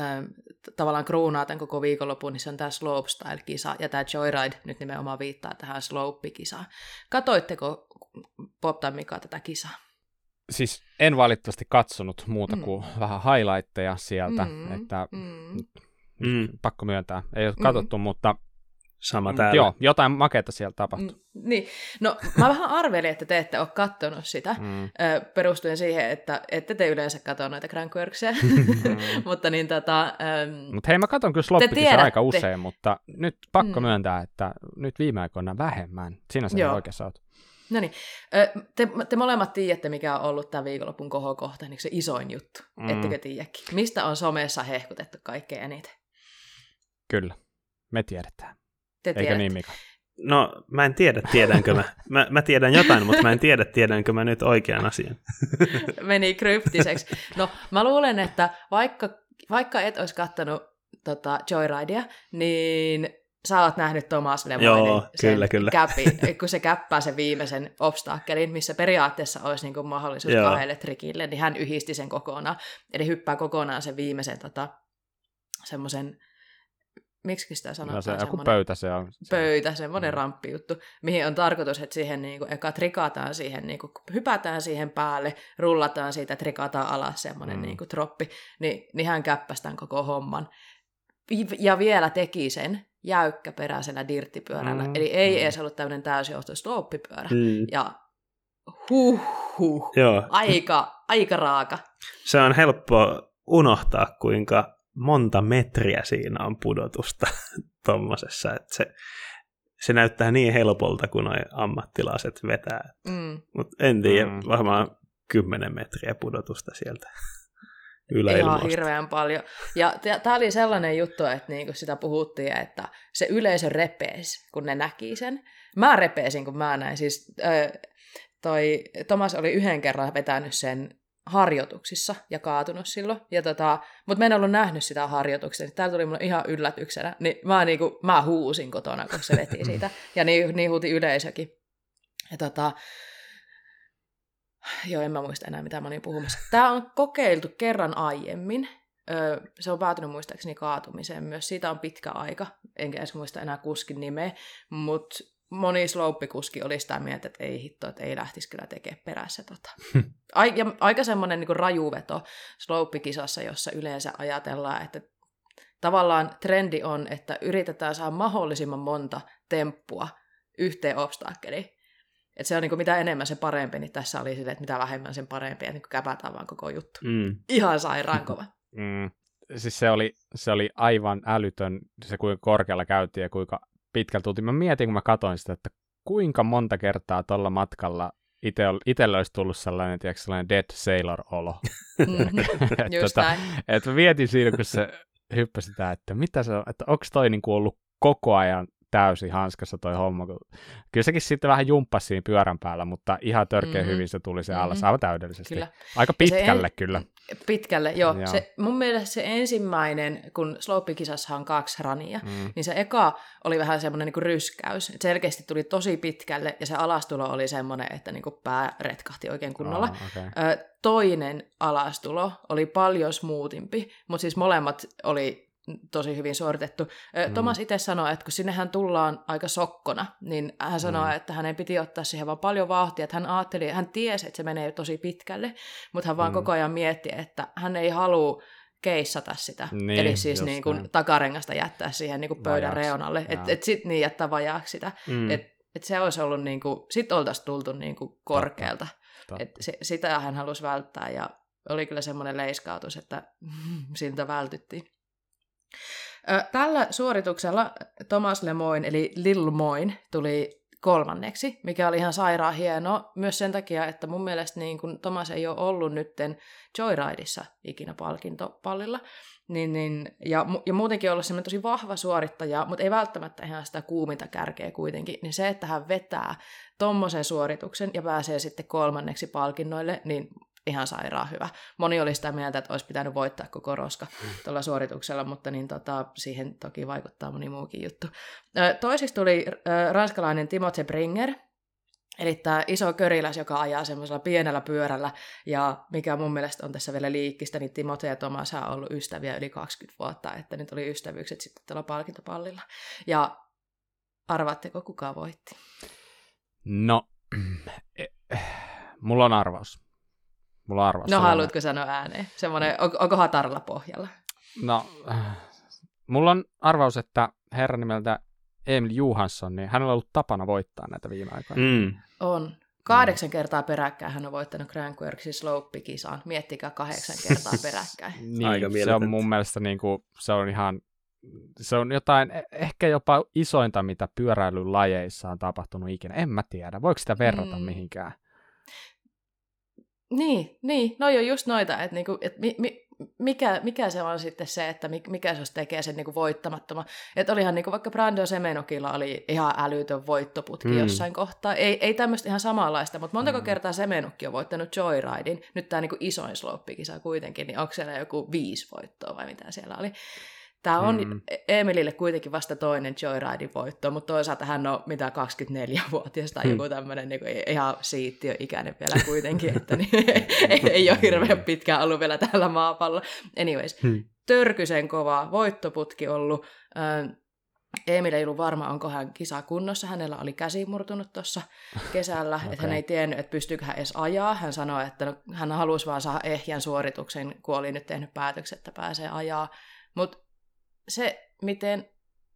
tavallaan kruunaa tämän koko viikonlopun, niin se on tämä slopestyle-kisa, ja tämä Joyride nyt nimenomaan viittaa tähän slope-kisaan. Katoitteko Bob tai Mika tätä kisaa? Siis en valitettavasti katsonut muuta kuin mm. vähän highlightteja sieltä, mm, että mm. Mm. pakko myöntää, ei ole katsottu, mm. mutta Sama mm, täällä. Joo, jotain makeata siellä tapahtui. Mm, niin, no mä vähän arvelin, että te ette ole kattonut sitä, mm. perustuen siihen, että ette te yleensä katso noita Crankworksia, mm. mutta niin tota... Ähm, mutta hei, mä katson kyllä Sloppikissa aika usein, mutta nyt pakko mm. myöntää, että nyt viime aikoina vähemmän. Siinä sä oikeassa oot. No niin, te, te molemmat tiedätte, mikä on ollut tämä viikonlopun kohokohta, niin se isoin juttu. Mm. Ettekö tiedäkin? Mistä on somessa hehkutettu kaikkein eniten? Kyllä, me tiedetään. Te Eikö tiedät. niin, Mika? No, mä en tiedä, tiedänkö mä. mä. Mä tiedän jotain, mutta mä en tiedä, tiedänkö mä nyt oikean asian. Meni kryptiseksi. No, mä luulen, että vaikka, vaikka et olisi kattanut tota, Joyridea, niin sä oot nähnyt Thomas Lemoinin Joo, kyllä, kyllä. Käpi, kun se käppää sen viimeisen obstakkelin, missä periaatteessa olisi niin kuin mahdollisuus Joo. kahdelle trikille, niin hän yhdisti sen kokonaan. Eli hyppää kokonaan sen viimeisen tota, semmoisen miksi sitä sanotaan? No se joku pöytä se on. Pöytä, semmoinen mm. ramppijuttu, mihin on tarkoitus, että siihen niin kuin, eka trikataan siihen, niin kuin, hypätään siihen päälle, rullataan siitä, trikataan alas semmoinen mm. niin kuin, troppi, niin, niin hän käppäsi tämän koko homman. Ja vielä teki sen jäykkäperäisellä dirttipyörällä, mm. eli ei mm. edes ollut tämmöinen täysjohtoinen sloppipyörä. Mm. Ja huh, huh Joo. aika, aika raaka. Se on helppo unohtaa, kuinka monta metriä siinä on pudotusta tuommoisessa, että se, se näyttää niin helpolta, kun nuo ammattilaiset vetää. Mm. Mutta en tiedä, mm. varmaan kymmenen metriä pudotusta sieltä yläilmasta. Ihan hirveän paljon. Ja tämä oli sellainen juttu, että niinku sitä puhuttiin, että se yleisö repeesi, kun ne näki sen. Mä repeesin, kun mä näin. Siis, äh, toi Tomas oli yhden kerran vetänyt sen harjoituksissa ja kaatunut silloin. Ja tota, mutta mä en ollut nähnyt sitä harjoituksessa. Täällä tuli mulle ihan yllätyksenä. Niin mä, niinku, mä huusin kotona, kun se veti siitä. Ja niin, niin huuti yleisökin. Ja tota, joo, en mä muista enää, mitä mä olin puhumassa. Tämä on kokeiltu kerran aiemmin. Öö, se on päätynyt muistaakseni kaatumiseen myös. Siitä on pitkä aika. Enkä edes muista enää kuskin nimeä. Mutta moni slopekuski oli sitä mieltä, että ei hitto, että ei lähtisi kyllä tekemään perässä. Tota. Ai, ja aika semmoinen niin rajuveto sloppikisassa, jossa yleensä ajatellaan, että tavallaan trendi on, että yritetään saada mahdollisimman monta temppua yhteen obstakkeliin. Että se on niin kuin, mitä enemmän se parempi, niin tässä oli sille, että mitä vähemmän sen parempi, että niin käpätään vaan koko juttu. Mm. Ihan sairaan kova. Mm. Siis se oli, se oli aivan älytön, se kuinka korkealla käytiin ja kuinka pitkältä tultiin. Mä mietin, kun mä katsoin sitä, että kuinka monta kertaa tuolla matkalla itsellä olisi tullut sellainen, tiedätkö, sellainen dead sailor-olo. Mm-hmm. että, Just tota, että mä mietin siinä, kun se hyppäsi sitä, että mitä se on, että onko toi niin kuin ollut koko ajan täysin hanskassa toi homma. Kyllä sekin sitten vähän jumppasi siinä pyörän päällä, mutta ihan törkeä mm-hmm. hyvin se tuli se alas, mm-hmm. aivan täydellisesti. Kyllä. Aika pitkälle en... kyllä. Pitkälle, joo. joo. Se, mun mielestä se ensimmäinen, kun slope-kisassa on kaksi rania, mm. niin se eka oli vähän semmoinen niin ryskäys. Et selkeästi tuli tosi pitkälle ja se alastulo oli semmoinen, että niin kuin pää retkahti oikein kunnolla. Oh, okay. Ö, toinen alastulo oli paljon smoothimpi, mutta siis molemmat oli tosi hyvin suoritettu. Mm. Thomas itse sanoi, että kun sinnehän tullaan aika sokkona, niin hän sanoi, mm. että hänen piti ottaa siihen vaan paljon vauhtia. Että hän ajatteli, hän tiesi, että se menee tosi pitkälle, mutta hän vaan mm. koko ajan mietti, että hän ei halua keissata sitä. Niin, Eli siis niin kuin takarengasta jättää siihen niin kuin pöydän vajaaksi. reunalle. Että et sitten niin jättää vajaaksi sitä. Mm. Että et se olisi ollut, niin kuin, sit oltaisiin tultu niin kuin korkealta. Et se, sitä hän halusi välttää ja oli kyllä semmoinen leiskautus, että siltä vältyttiin. Tällä suorituksella Thomas Lemoin, eli Lil Moin, tuli kolmanneksi, mikä oli ihan sairaan hieno myös sen takia, että mun mielestä niin kun Thomas ei ole ollut nytten Joyrideissa ikinä palkintopallilla, niin, niin, ja, ja muutenkin ollut semmoinen tosi vahva suorittaja, mutta ei välttämättä ihan sitä kuuminta kärkeä kuitenkin, niin se, että hän vetää tommosen suorituksen ja pääsee sitten kolmanneksi palkinnoille, niin ihan sairaan hyvä. Moni oli sitä mieltä, että olisi pitänyt voittaa koko roska tuolla suorituksella, mutta niin tota, siihen toki vaikuttaa moni muukin juttu. Toisiksi tuli ranskalainen Timothy Bringer, Eli tämä iso köriläs, joka ajaa semmoisella pienellä pyörällä, ja mikä mun mielestä on tässä vielä liikkistä, niin Timote ja Tomas on ollut ystäviä yli 20 vuotta, että nyt oli ystävyykset sitten tällä palkintopallilla. Ja arvaatteko, kuka voitti? No, mulla on arvaus. Mulla on arvaus. No haluatko sanoa ääneen? Semmoinen, on, onko hataralla pohjalla? No, mulla on arvaus, että herran nimeltä Emil Johansson, niin hänellä on ollut tapana voittaa näitä viime aikoina. Mm. On. Kahdeksan kertaa peräkkäin hän on voittanut Crankworksin Slope-kisaan. Miettikää kahdeksan kertaa peräkkäin. niin, Aika se on mun mielestä niin kuin, se on ihan se on jotain, e- ehkä jopa isointa, mitä pyöräilylajeissa on tapahtunut ikinä. En mä tiedä. Voiko sitä verrata mm. mihinkään? Niin, niin. No jo just noita, että niinku, et mi, mi, mikä, mikä se on sitten se, että mikä se tekee sen niinku voittamattoman. Että olihan niinku vaikka Brando Semenokilla oli ihan älytön voittoputki mm. jossain kohtaa. Ei, ei tämmöistä ihan samanlaista, mutta montako mm. kertaa Semenokki on voittanut Joyridein, nyt tämä niinku isoin sloppikisa kuitenkin, niin onko siellä joku viisi voittoa vai mitä siellä oli. Tämä on mm. Emilille kuitenkin vasta toinen Joyridein voitto, mutta toisaalta hän on mitä 24-vuotias tai mm. joku tämmöinen niin ihan ikäinen vielä kuitenkin, että niin, ei, ei ole hirveän pitkään ollut vielä täällä maapallolla. Anyways, mm. törkysen kova voittoputki ollut. Emil ei ollut varma, onko hän kisa kunnossa. Hänellä oli käsi murtunut tuossa kesällä, okay. että hän ei tiennyt, että pystyykö hän edes ajaa. Hän sanoi, että no, hän halusi vaan saada ehjän suorituksen, kun oli nyt tehnyt päätöksen, että pääsee ajaa. Mutta se, miten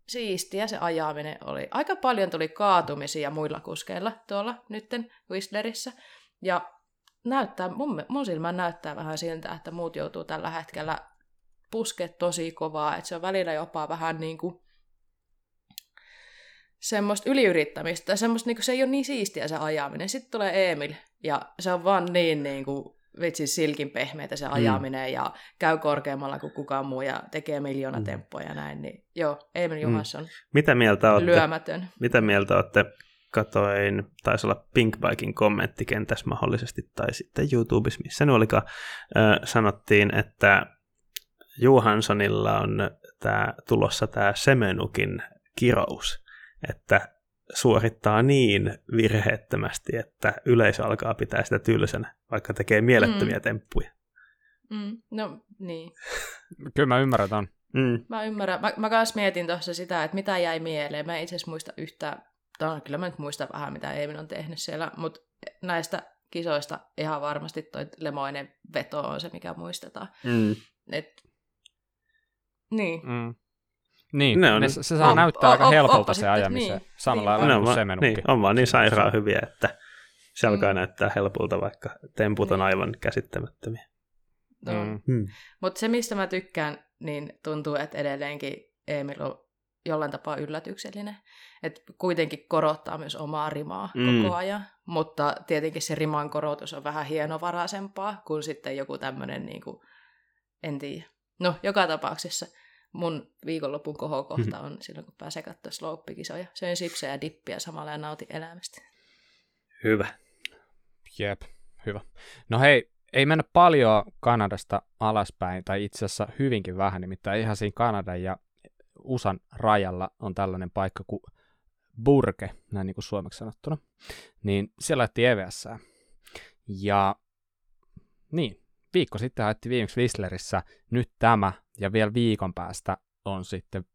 siistiä se ajaminen oli. Aika paljon tuli kaatumisia muilla kuskeilla tuolla nytten Whistlerissä. Ja näyttää, mun, mun silmään näyttää vähän siltä, että muut joutuu tällä hetkellä pusket tosi kovaa, että se on välillä jopa vähän niin kuin semmoista yliyrittämistä, semmoista, niin kuin, se ei ole niin siistiä se ajaminen. Sitten tulee Emil, ja se on vaan niin, niin kuin, vitsi silkin pehmeitä se mm. ajaminen mm. ja käy korkeammalla kuin kukaan muu ja tekee miljoona mm. temppoja ja näin, niin joo, mm. Johansson mm. mitä mieltä olette, lyömätön. Mitä mieltä olette, katoin, taisi olla Pinkbikin kommenttikentässä mahdollisesti, tai sitten YouTubessa, missä ne olikaan, äh, sanottiin, että Johanssonilla on tää, tulossa tämä Semenukin kirous, että suorittaa niin virheettömästi, että yleisö alkaa pitää sitä tylsänä, vaikka tekee mielettömiä mm. temppuja. Mm, no niin. Kyllä mä ymmärrän ton. Mm. Mä ymmärrän. Mä, mä kanssa mietin tuossa sitä, että mitä jäi mieleen. Mä en itse muista yhtään, tai kyllä mä nyt muistan vähän, mitä Eemin on tehnyt siellä, mutta näistä kisoista ihan varmasti toi lemoinen veto on se, mikä muistetaan. Mm. Et, niin. Mm. Niin, ne on, ne, se saa o, näyttää o, aika helpolta o, se ajamisen, niin, samalla niin, kuin semenukki. Niin, on vaan niin sairaan hyviä, että se alkaa mm. näyttää helpolta, vaikka temput on niin. aivan käsittämättömiä. No. Mm. Mm. Mutta se, mistä mä tykkään, niin tuntuu, että edelleenkin Emil on jollain tapaa yllätyksellinen. Että kuitenkin korottaa myös omaa rimaa mm. koko ajan, mutta tietenkin se riman korotus on vähän hienovaraisempaa kuin sitten joku tämmöinen, niin kuin, en tiedä. No, joka tapauksessa mun viikonlopun kohokohta on silloin, kun pääsee katsoa slope-kisoja. Söin sipsejä ja dippiä samalla ja nautin elämästä. Hyvä. Jep, hyvä. No hei, ei mennä paljon Kanadasta alaspäin, tai itse asiassa hyvinkin vähän, nimittäin ihan siinä Kanadan ja USAn rajalla on tällainen paikka kuin Burke, näin niin kuin suomeksi sanottuna. Niin siellä lähti EVS. Ja niin, viikko sitten haettiin viimeksi Whistlerissä, nyt tämä, ja vielä viikon päästä on sitten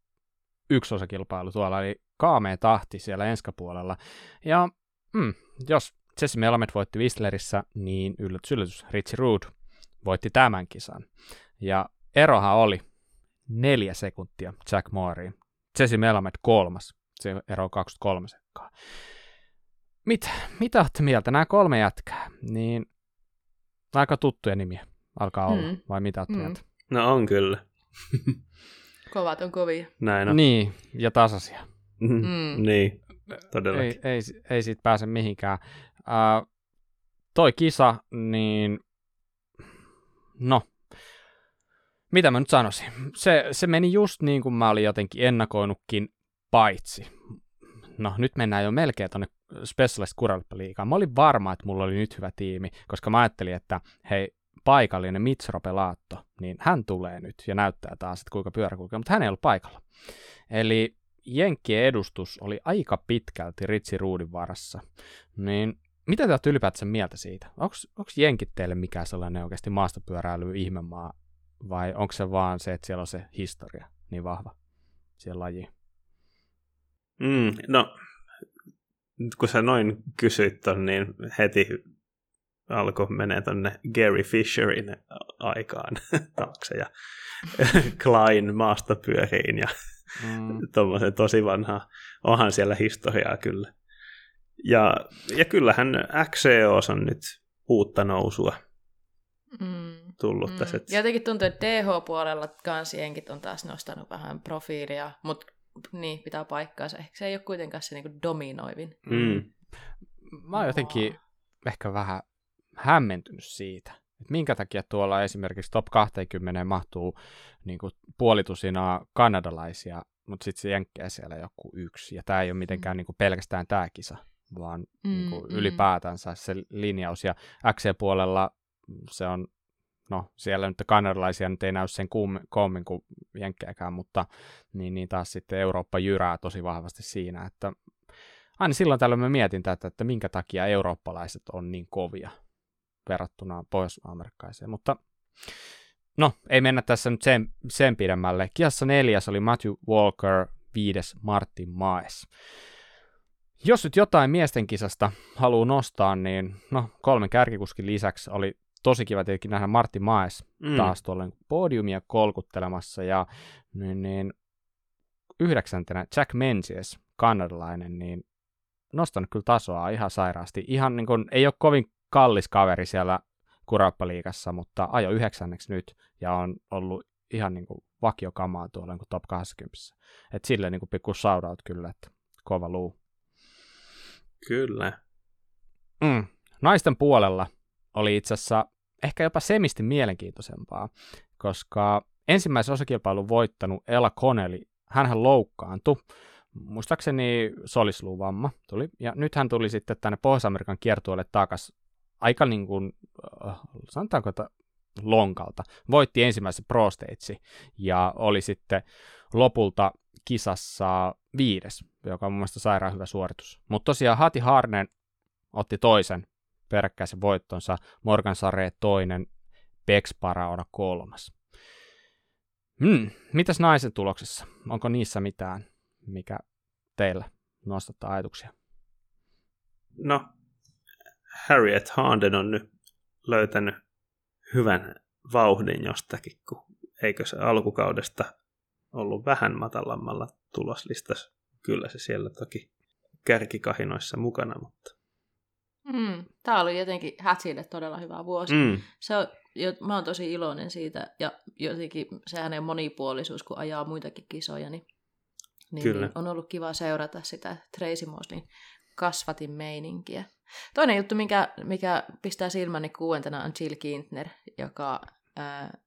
yksi osakilpailu tuolla, eli kaamea tahti siellä enskapuolella. Ja mm, jos Jesse Melamed voitti Whistlerissä, niin yllätys, yllätys, Richie Rood voitti tämän kisan. Ja erohan oli neljä sekuntia Jack Mooreen. Jesse Melamed kolmas, se ero 23 sekkaa. Mitä, mitä olette mieltä? Nämä kolme jätkää, niin aika tuttuja nimiä alkaa olla, mm. vai mitä mm. mieltä? No on kyllä. Kovat on kovia. Näin on. Niin, ja tasaisia. Mm. niin, todellakin. Ei, ei, ei siitä pääse mihinkään. Uh, toi kisa, niin no, mitä mä nyt sanoisin? Se, se meni just niin kuin mä olin jotenkin ennakoinutkin, paitsi no nyt mennään jo melkein tuonne Specialized Kuralppa-liigaan. Mä olin varma, että mulla oli nyt hyvä tiimi, koska mä ajattelin, että hei, paikallinen Mitsro Pelaatto, niin hän tulee nyt ja näyttää taas, että kuinka pyörä kulkee, mutta hän ei ollut paikalla. Eli Jenkkien edustus oli aika pitkälti Ritsi Ruudin varassa. Niin mitä te olette ylipäätään mieltä siitä? Onko Jenkit teille mikään sellainen oikeasti maastopyöräily ihmemaa, vai onko se vaan se, että siellä on se historia niin vahva siellä lajiin? Mm, no, kun sä noin kysyit ton, niin heti alkoi menee tonne Gary Fisherin aikaan taakse ja Klein maastopyöriin ja mm. tuommoisen tosi vanha, onhan siellä historiaa kyllä. Ja, ja kyllähän XCO on nyt uutta nousua mm. tullut mm. tässä. Ja jotenkin tuntuu, että DH-puolella kans jenkit on taas nostanut vähän profiilia, mutta niin, pitää paikkaansa. Ehkä se ei ole kuitenkaan se niin dominoivin. Mm. Mä oon jotenkin ehkä vähän hämmentynyt siitä, että minkä takia tuolla esimerkiksi top 20 mahtuu niin kuin puolitusinaa kanadalaisia, mutta sitten se jenkkää siellä joku yksi. Ja tämä ei ole mitenkään mm. niin kuin pelkästään tämä kisa, vaan mm, niin kuin mm. ylipäätänsä se linjaus. Ja XC-puolella se on, no siellä nyt kanadalaisia nyt ei näy sen koommin kuin jenkkääkään, mutta niin, niin taas sitten Eurooppa jyrää tosi vahvasti siinä, että aina silloin tällöin mä mietin tätä, että minkä takia eurooppalaiset on niin kovia verrattuna pohjois-amerikkaiseen, mutta no, ei mennä tässä nyt sen, sen pidemmälle. Kiassa neljäs oli Matthew Walker, viides Martin Maes. Jos nyt jotain miesten kisasta haluaa nostaa, niin no, kolmen kärkikuskin lisäksi oli tosi kiva tietenkin nähdä Martin Maes mm. taas tuolle podiumia kolkuttelemassa, ja niin, niin yhdeksäntenä Jack Menzies, kanadalainen, niin nostanut kyllä tasoa ihan sairaasti. Ihan niin kuin, ei ole kovin kallis kaveri siellä Kurappa-liigassa, mutta ajo yhdeksänneksi nyt ja on ollut ihan niin kuin vakiokamaa tuolla niin top 20. Että silleen niin kuin pikku shoutout kyllä, että kova luu. Kyllä. Mm. Naisten puolella oli itse asiassa ehkä jopa semisti mielenkiintoisempaa, koska ensimmäisen osakilpailun voittanut Ella Connelly, hän loukkaantui, muistaakseni solisluvamma tuli, ja nyt hän tuli sitten tänne Pohjois-Amerikan kiertueelle takaisin aika niin kuin, äh, sanotaanko, että lonkalta. Voitti ensimmäisen Pro Stage ja oli sitten lopulta kisassa viides, joka on mun mielestä sairaan hyvä suoritus. Mutta tosiaan Hati Harnen otti toisen peräkkäisen voittonsa, Morgan Sare toinen, Bex Paraona kolmas. Hmm, mitäs naisen tuloksessa? Onko niissä mitään, mikä teillä nostattaa ajatuksia? No, Harriet Harden on nyt löytänyt hyvän vauhdin jostakin, kun eikö se alkukaudesta ollut vähän matalammalla tuloslistassa. Kyllä se siellä toki kärkikahinoissa mukana, mutta... Mm, tämä oli jotenkin Hätsille todella hyvä vuosi. Mm. Se on, jo, mä oon tosi iloinen siitä, ja jotenkin se hänen monipuolisuus, kun ajaa muitakin kisoja, niin, niin, Kyllä. niin on ollut kiva seurata sitä Tracy Moslin kasvatin meininkiä. Toinen juttu, mikä, mikä pistää silmäni kuuentena, on Jill Kintner, joka, ää,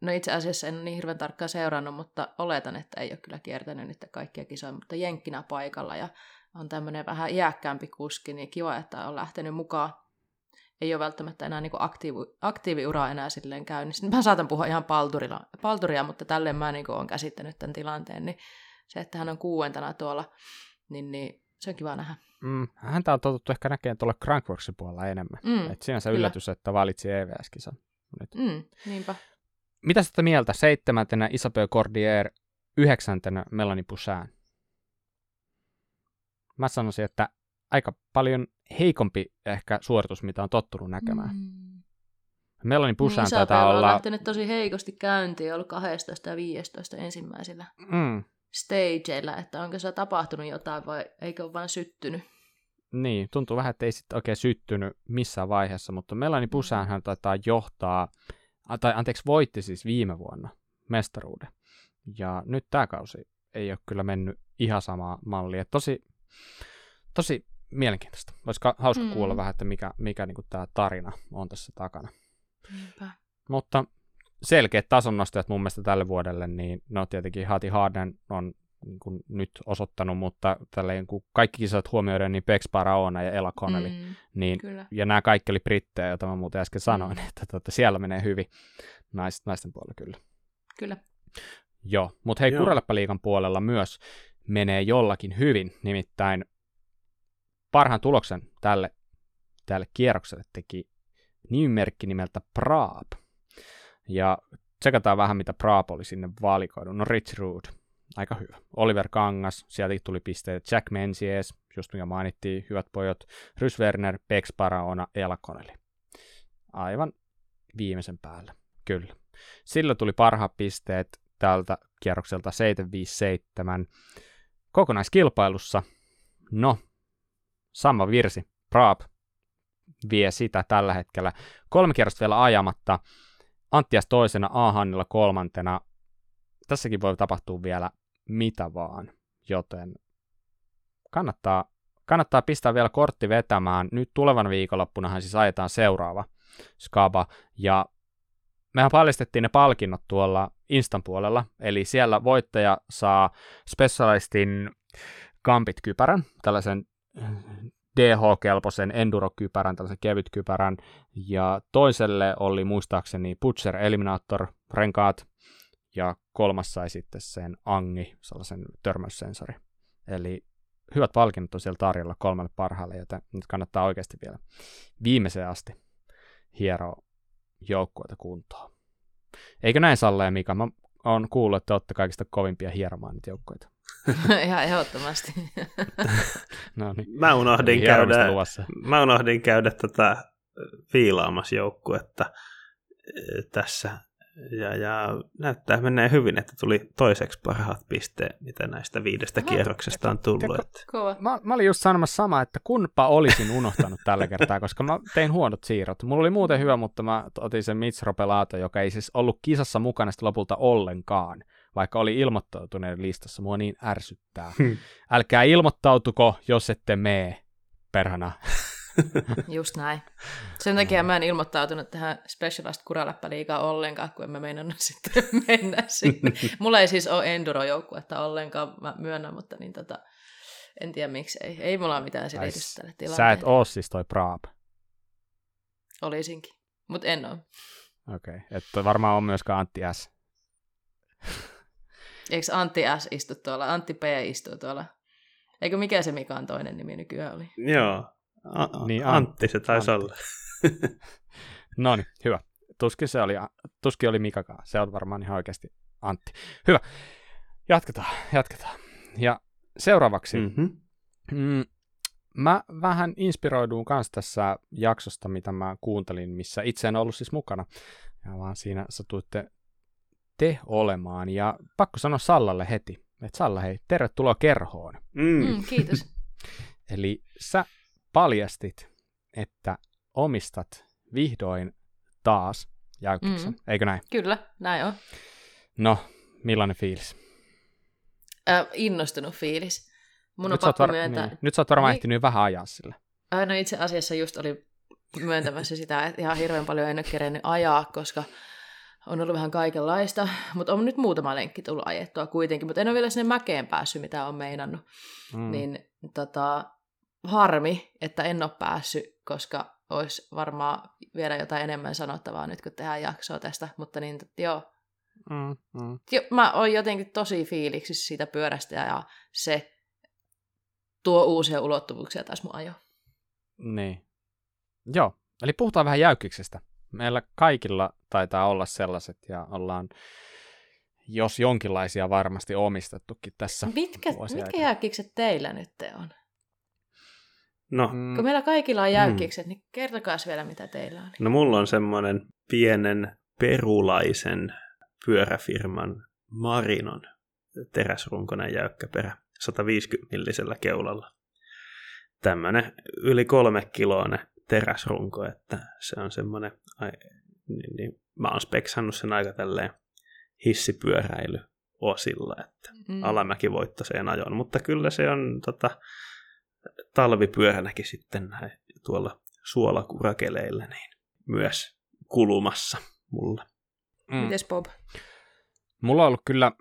no itse asiassa en ole niin hirveän tarkkaan seurannut, mutta oletan, että ei ole kyllä kiertänyt nyt kaikkia kisoja, mutta jenkkinä paikalla ja on tämmöinen vähän iäkkäämpi kuski, niin kiva, että on lähtenyt mukaan. Ei ole välttämättä enää niin aktiivi, aktiiviura enää silleen käynnissä. Mä saatan puhua ihan palturilla, palturia, mutta tälleen mä niin olen käsittänyt tämän tilanteen, niin se, että hän on kuuentena tuolla, niin, niin se on kiva nähdä. Mm, häntä on totuttu ehkä näkemään tuolla Crankworksin puolella enemmän. Mm, Et siinä se yllätys, että valitsi EVS-kisan. Nyt. Mm, niinpä. Mitä sitä mieltä? Seitsemäntenä Isabel Cordier, yhdeksäntenä Melanie Poussin. Mä sanoisin, että aika paljon heikompi ehkä suoritus, mitä on tottunut näkemään. Mm. Melanie Poussin niin, taitaa olla... on lähtenyt tosi heikosti käyntiin, ollut 12 ja 15 ensimmäisillä. Mm stageilla, että onko se tapahtunut jotain vai eikö ole vain syttynyt. Niin, tuntuu vähän, että ei sitten oikein syttynyt missään vaiheessa, mutta Melanie Pusan hän taitaa johtaa, tai anteeksi voitti siis viime vuonna mestaruuden. Ja nyt tämä kausi ei ole kyllä mennyt ihan samaa mallia. Tosi, tosi mielenkiintoista. Olisi hauska mm. kuulla vähän, että mikä, mikä niin tämä tarina on tässä takana. Niinpä. Mutta selkeät tasonnostajat mun mielestä tälle vuodelle, niin no tietenkin Hati Harden on niin kuin nyt osoittanut, mutta tälleen, kun kaikki kisat huomioiden, niin Bex Paraona ja Ella Connelly, mm, niin, kyllä. ja nämä kaikki oli brittejä, joita mä muuten äsken sanoin, mm. että tota, siellä menee hyvin nais, naisten puolella kyllä. Kyllä. Joo, mutta hei, Kureleppaliikan puolella myös menee jollakin hyvin, nimittäin parhaan tuloksen tälle, tälle kierrokselle teki nimimerkki nimeltä Praab. Ja tsekataan vähän, mitä Praab oli sinne valikoidun. No Rich Rood, aika hyvä. Oliver Kangas, sieltä tuli pisteet. Jack Menzies, just mikä mainittiin, hyvät pojat. Rys Werner, Bex Paraona, Ela Connelly. Aivan viimeisen päällä, kyllä. Sillä tuli parhaat pisteet tältä kierrokselta 757. Kokonaiskilpailussa, no, sama virsi, Praab vie sitä tällä hetkellä. Kolme kierrosta vielä ajamatta. Anttias toisena, A-Hannilla kolmantena. Tässäkin voi tapahtua vielä mitä vaan, joten kannattaa, kannattaa pistää vielä kortti vetämään. Nyt tulevan viikonloppunahan siis ajetaan seuraava skaba, ja mehän paljastettiin ne palkinnot tuolla Instan puolella, eli siellä voittaja saa Specialistin Gambit-kypärän, tällaisen DH-kelpoisen enduro-kypärän, tällaisen kevytkypärän, ja toiselle oli muistaakseni Butcher Eliminator renkaat, ja kolmas sai sitten sen Angi, sellaisen törmäyssensori. Eli hyvät palkinnot on siellä tarjolla kolmelle parhaalle, joten nyt kannattaa oikeasti vielä viimeiseen asti hieroa joukkueita kuntoon. Eikö näin Salle ja Mika? Mä oon kuullut, että te olette kaikista kovimpia hieromaan niitä joukkueita. Ihan ehdottomasti. no niin. Mä unohdin käydä, mä unohdin käydä tätä viilaamassa joukkuetta tässä ja, ja näyttää menee hyvin, että tuli toiseksi parhaat pisteet, mitä näistä viidestä Aha, kierroksesta on tullut. Että... Mä, mä olin just sanomassa sama, että kunpa olisin unohtanut tällä kertaa, koska mä tein huonot siirrot. Mulla oli muuten hyvä, mutta mä otin sen Mitch Ropelato, joka ei siis ollut kisassa mukana lopulta ollenkaan, vaikka oli ilmoittautuneen listassa. Mua niin ärsyttää. Hmm. Älkää ilmoittautuko, jos ette mee, perhana. Just näin. Sen takia mä en ilmoittautunut tähän Specialist Kuraläppäliigaan ollenkaan, kun en mä meinannut sitten mennä sinne. Mulla ei siis ole enduro-joukkuetta ollenkaan, mä myönnän, mutta niin tota, en tiedä miksi ei. Ei mulla ole mitään selitystä tälle tilanteelle. Sä et oo siis toi Praab. Olisinkin, mutta en ole. Okei, okay. että varmaan on myöskään Antti S. Eikö Antti S istu tuolla? Antti P istuu tuolla. Eikö mikä se mikä on toinen nimi nykyään oli? Joo, A- niin, Antti se taisi Antti. olla. no niin, hyvä. Tuskin se oli, tuskin oli Mikakaan. Se on varmaan ihan oikeasti Antti. Hyvä. Jatketaan, jatketaan. Ja seuraavaksi. Mm-hmm. Mm, mä vähän inspiroiduin kanssa tässä jaksosta, mitä mä kuuntelin, missä itse en ollut siis mukana, ja vaan siinä satuitte te olemaan. Ja pakko sanoa Sallalle heti, että Salla hei, tervetuloa kerhoon. Mm. Mm, kiitos. Eli sä paljastit, että omistat vihdoin taas jäykkiksen, mm. eikö näin? Kyllä, näin on. No, millainen fiilis? Äh, innostunut fiilis. Mun nyt on pakko var- myöntää. Niin. Nyt sä oot varmaan niin. ehtinyt vähän ajaa sillä. Äh, no itse asiassa just oli myöntämässä sitä, että ihan hirveän paljon en ole kerennyt ajaa, koska on ollut vähän kaikenlaista, mutta on nyt muutama lenkki tullut ajettua kuitenkin, mutta en ole vielä sinne mäkeen päässyt, mitä on meinannut. Mm. Niin tota, harmi, että en ole päässyt, koska olisi varmaan vielä jotain enemmän sanottavaa nyt, kun tehdään jaksoa tästä, mutta niin, joo. Mm, mm. Jo, mä oon jotenkin tosi fiiliksi siitä pyörästä ja se tuo uusia ulottuvuuksia taas mun ajo. Niin. Joo, eli puhutaan vähän jäykkiksestä. Meillä kaikilla taitaa olla sellaiset ja ollaan jos jonkinlaisia varmasti omistettukin tässä. Mitkä, mitkä jäykkikset teillä nyt on? No. Mm. Kun meillä kaikilla on jäykkikset, mm. niin kertokaa vielä, mitä teillä on. No mulla on semmoinen pienen perulaisen pyöräfirman Marinon teräsrunkoinen jäykkäperä 150 millisellä keulalla. Tämmöinen yli kolme kiloinen teräsrunko, että se on semmoinen, ai, niin, niin, mä oon speksannut sen aika tälleen hissipyöräily osilla, että mm. alamäkivoittoiseen ajoon, mutta kyllä se on tota, talvipyöränäkin sitten tuolla suolakurakeleilla niin myös kulumassa mulla. Mm. Mites Bob? Mulla on ollut kyllä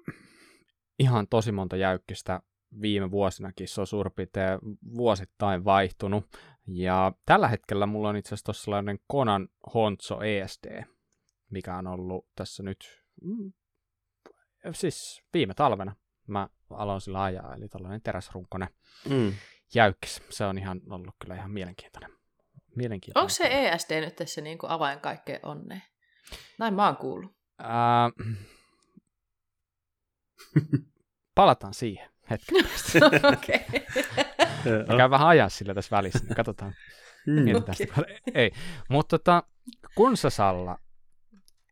ihan tosi monta jäykkistä viime vuosinakin. Se on suurin piirtein vuosittain vaihtunut. Ja tällä hetkellä mulla on itse asiassa tuossa sellainen Konan Honzo ESD, mikä on ollut tässä nyt, mm, siis viime talvena mä aloin sillä ajaa, eli tällainen teräsrunkonen mm. jäykkis. Se on ihan ollut kyllä ihan mielenkiintoinen. mielenkiintoinen. Onko se ESD nyt tässä niin kuin avain kaikkeen onneen? Näin mä oon kuullut. Ää... Palataan siihen hetken Okei. okay. Käy vähän ajaa sillä tässä välissä, niin katsotaan. Mm. Okay. Ei, mutta tota, kun sä Salla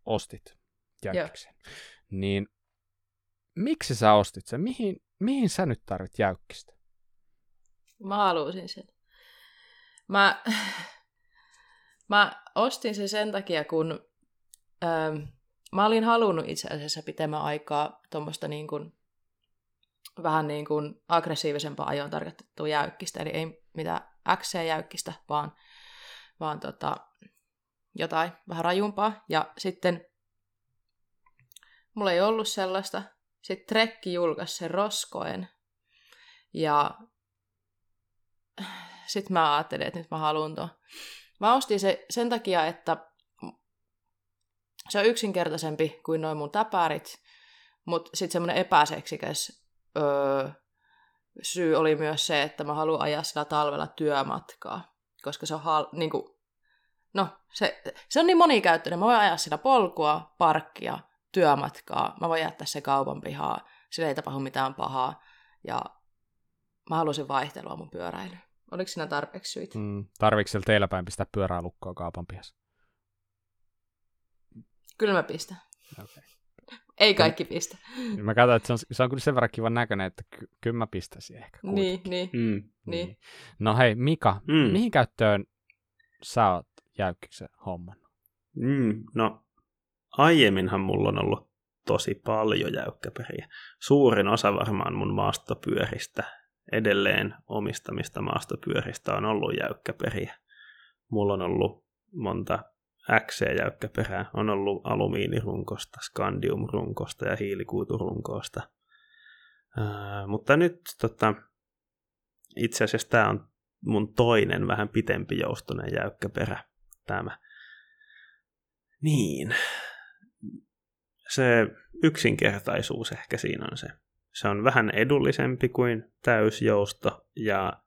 ostit jäykkiksen, niin miksi sä ostit sen? Mihin, mihin sä nyt tarvit jäykkistä? Mä halusin sen. Mä, mä ostin sen sen takia, kun ähm, mä olin halunnut itse asiassa pitemmän aikaa tuommoista niin kuin, vähän niin kuin aggressiivisempaa ajoon tarkoitettua jäykkistä, eli ei mitään X-jäykkistä, vaan, vaan tota, jotain vähän rajumpaa. Ja sitten mulla ei ollut sellaista. Sitten Trekki julkaisi sen Roskoen. Ja sitten mä ajattelin, että nyt mä haluan tuon. Mä ostin se sen takia, että se on yksinkertaisempi kuin noin mun täpärit, mutta sitten semmoinen epäseksikäs öö, syy oli myös se, että mä haluan ajaa sillä talvella työmatkaa, koska se on hal- niinku, no, se, se on niin monikäyttöinen. Mä voin ajaa sillä polkua, parkkia, työmatkaa. Mä voin jättää se kaupan pihaa. Sillä ei tapahdu mitään pahaa. Ja mä halusin vaihtelua mun pyöräilyyn. Oliko siinä tarpeeksi syitä? Mm, tarvitsetko teillä päin pistää pyörää lukkoa kaupan pihassa? Kyllä mä pistän. Okay. Ei kaikki pistä. Niin mä katsoin, että se on, se on kyllä sen verran kivan näköinen, että ky- kyllä mä pistäisin ehkä. Niin, niin, mm. niin. niin. No hei, Mika, mm. mihin käyttöön sä oot jäykkiksen homman? Mm, no, aiemminhan mulla on ollut tosi paljon jäykkäperiä. Suurin osa varmaan mun maastopyöristä, edelleen omistamista maastopyöristä on ollut jäykkäperiä. Mulla on ollut monta XC-jäykkäperää. On ollut alumiinirunkosta, skandiumrunkosta ja hiilikuiturunkosta. Ää, mutta nyt tota, itse asiassa tämä on mun toinen vähän pitempi joustonen jäykkäperä. Tämä. Niin. Se yksinkertaisuus ehkä siinä on se. Se on vähän edullisempi kuin täysjousto ja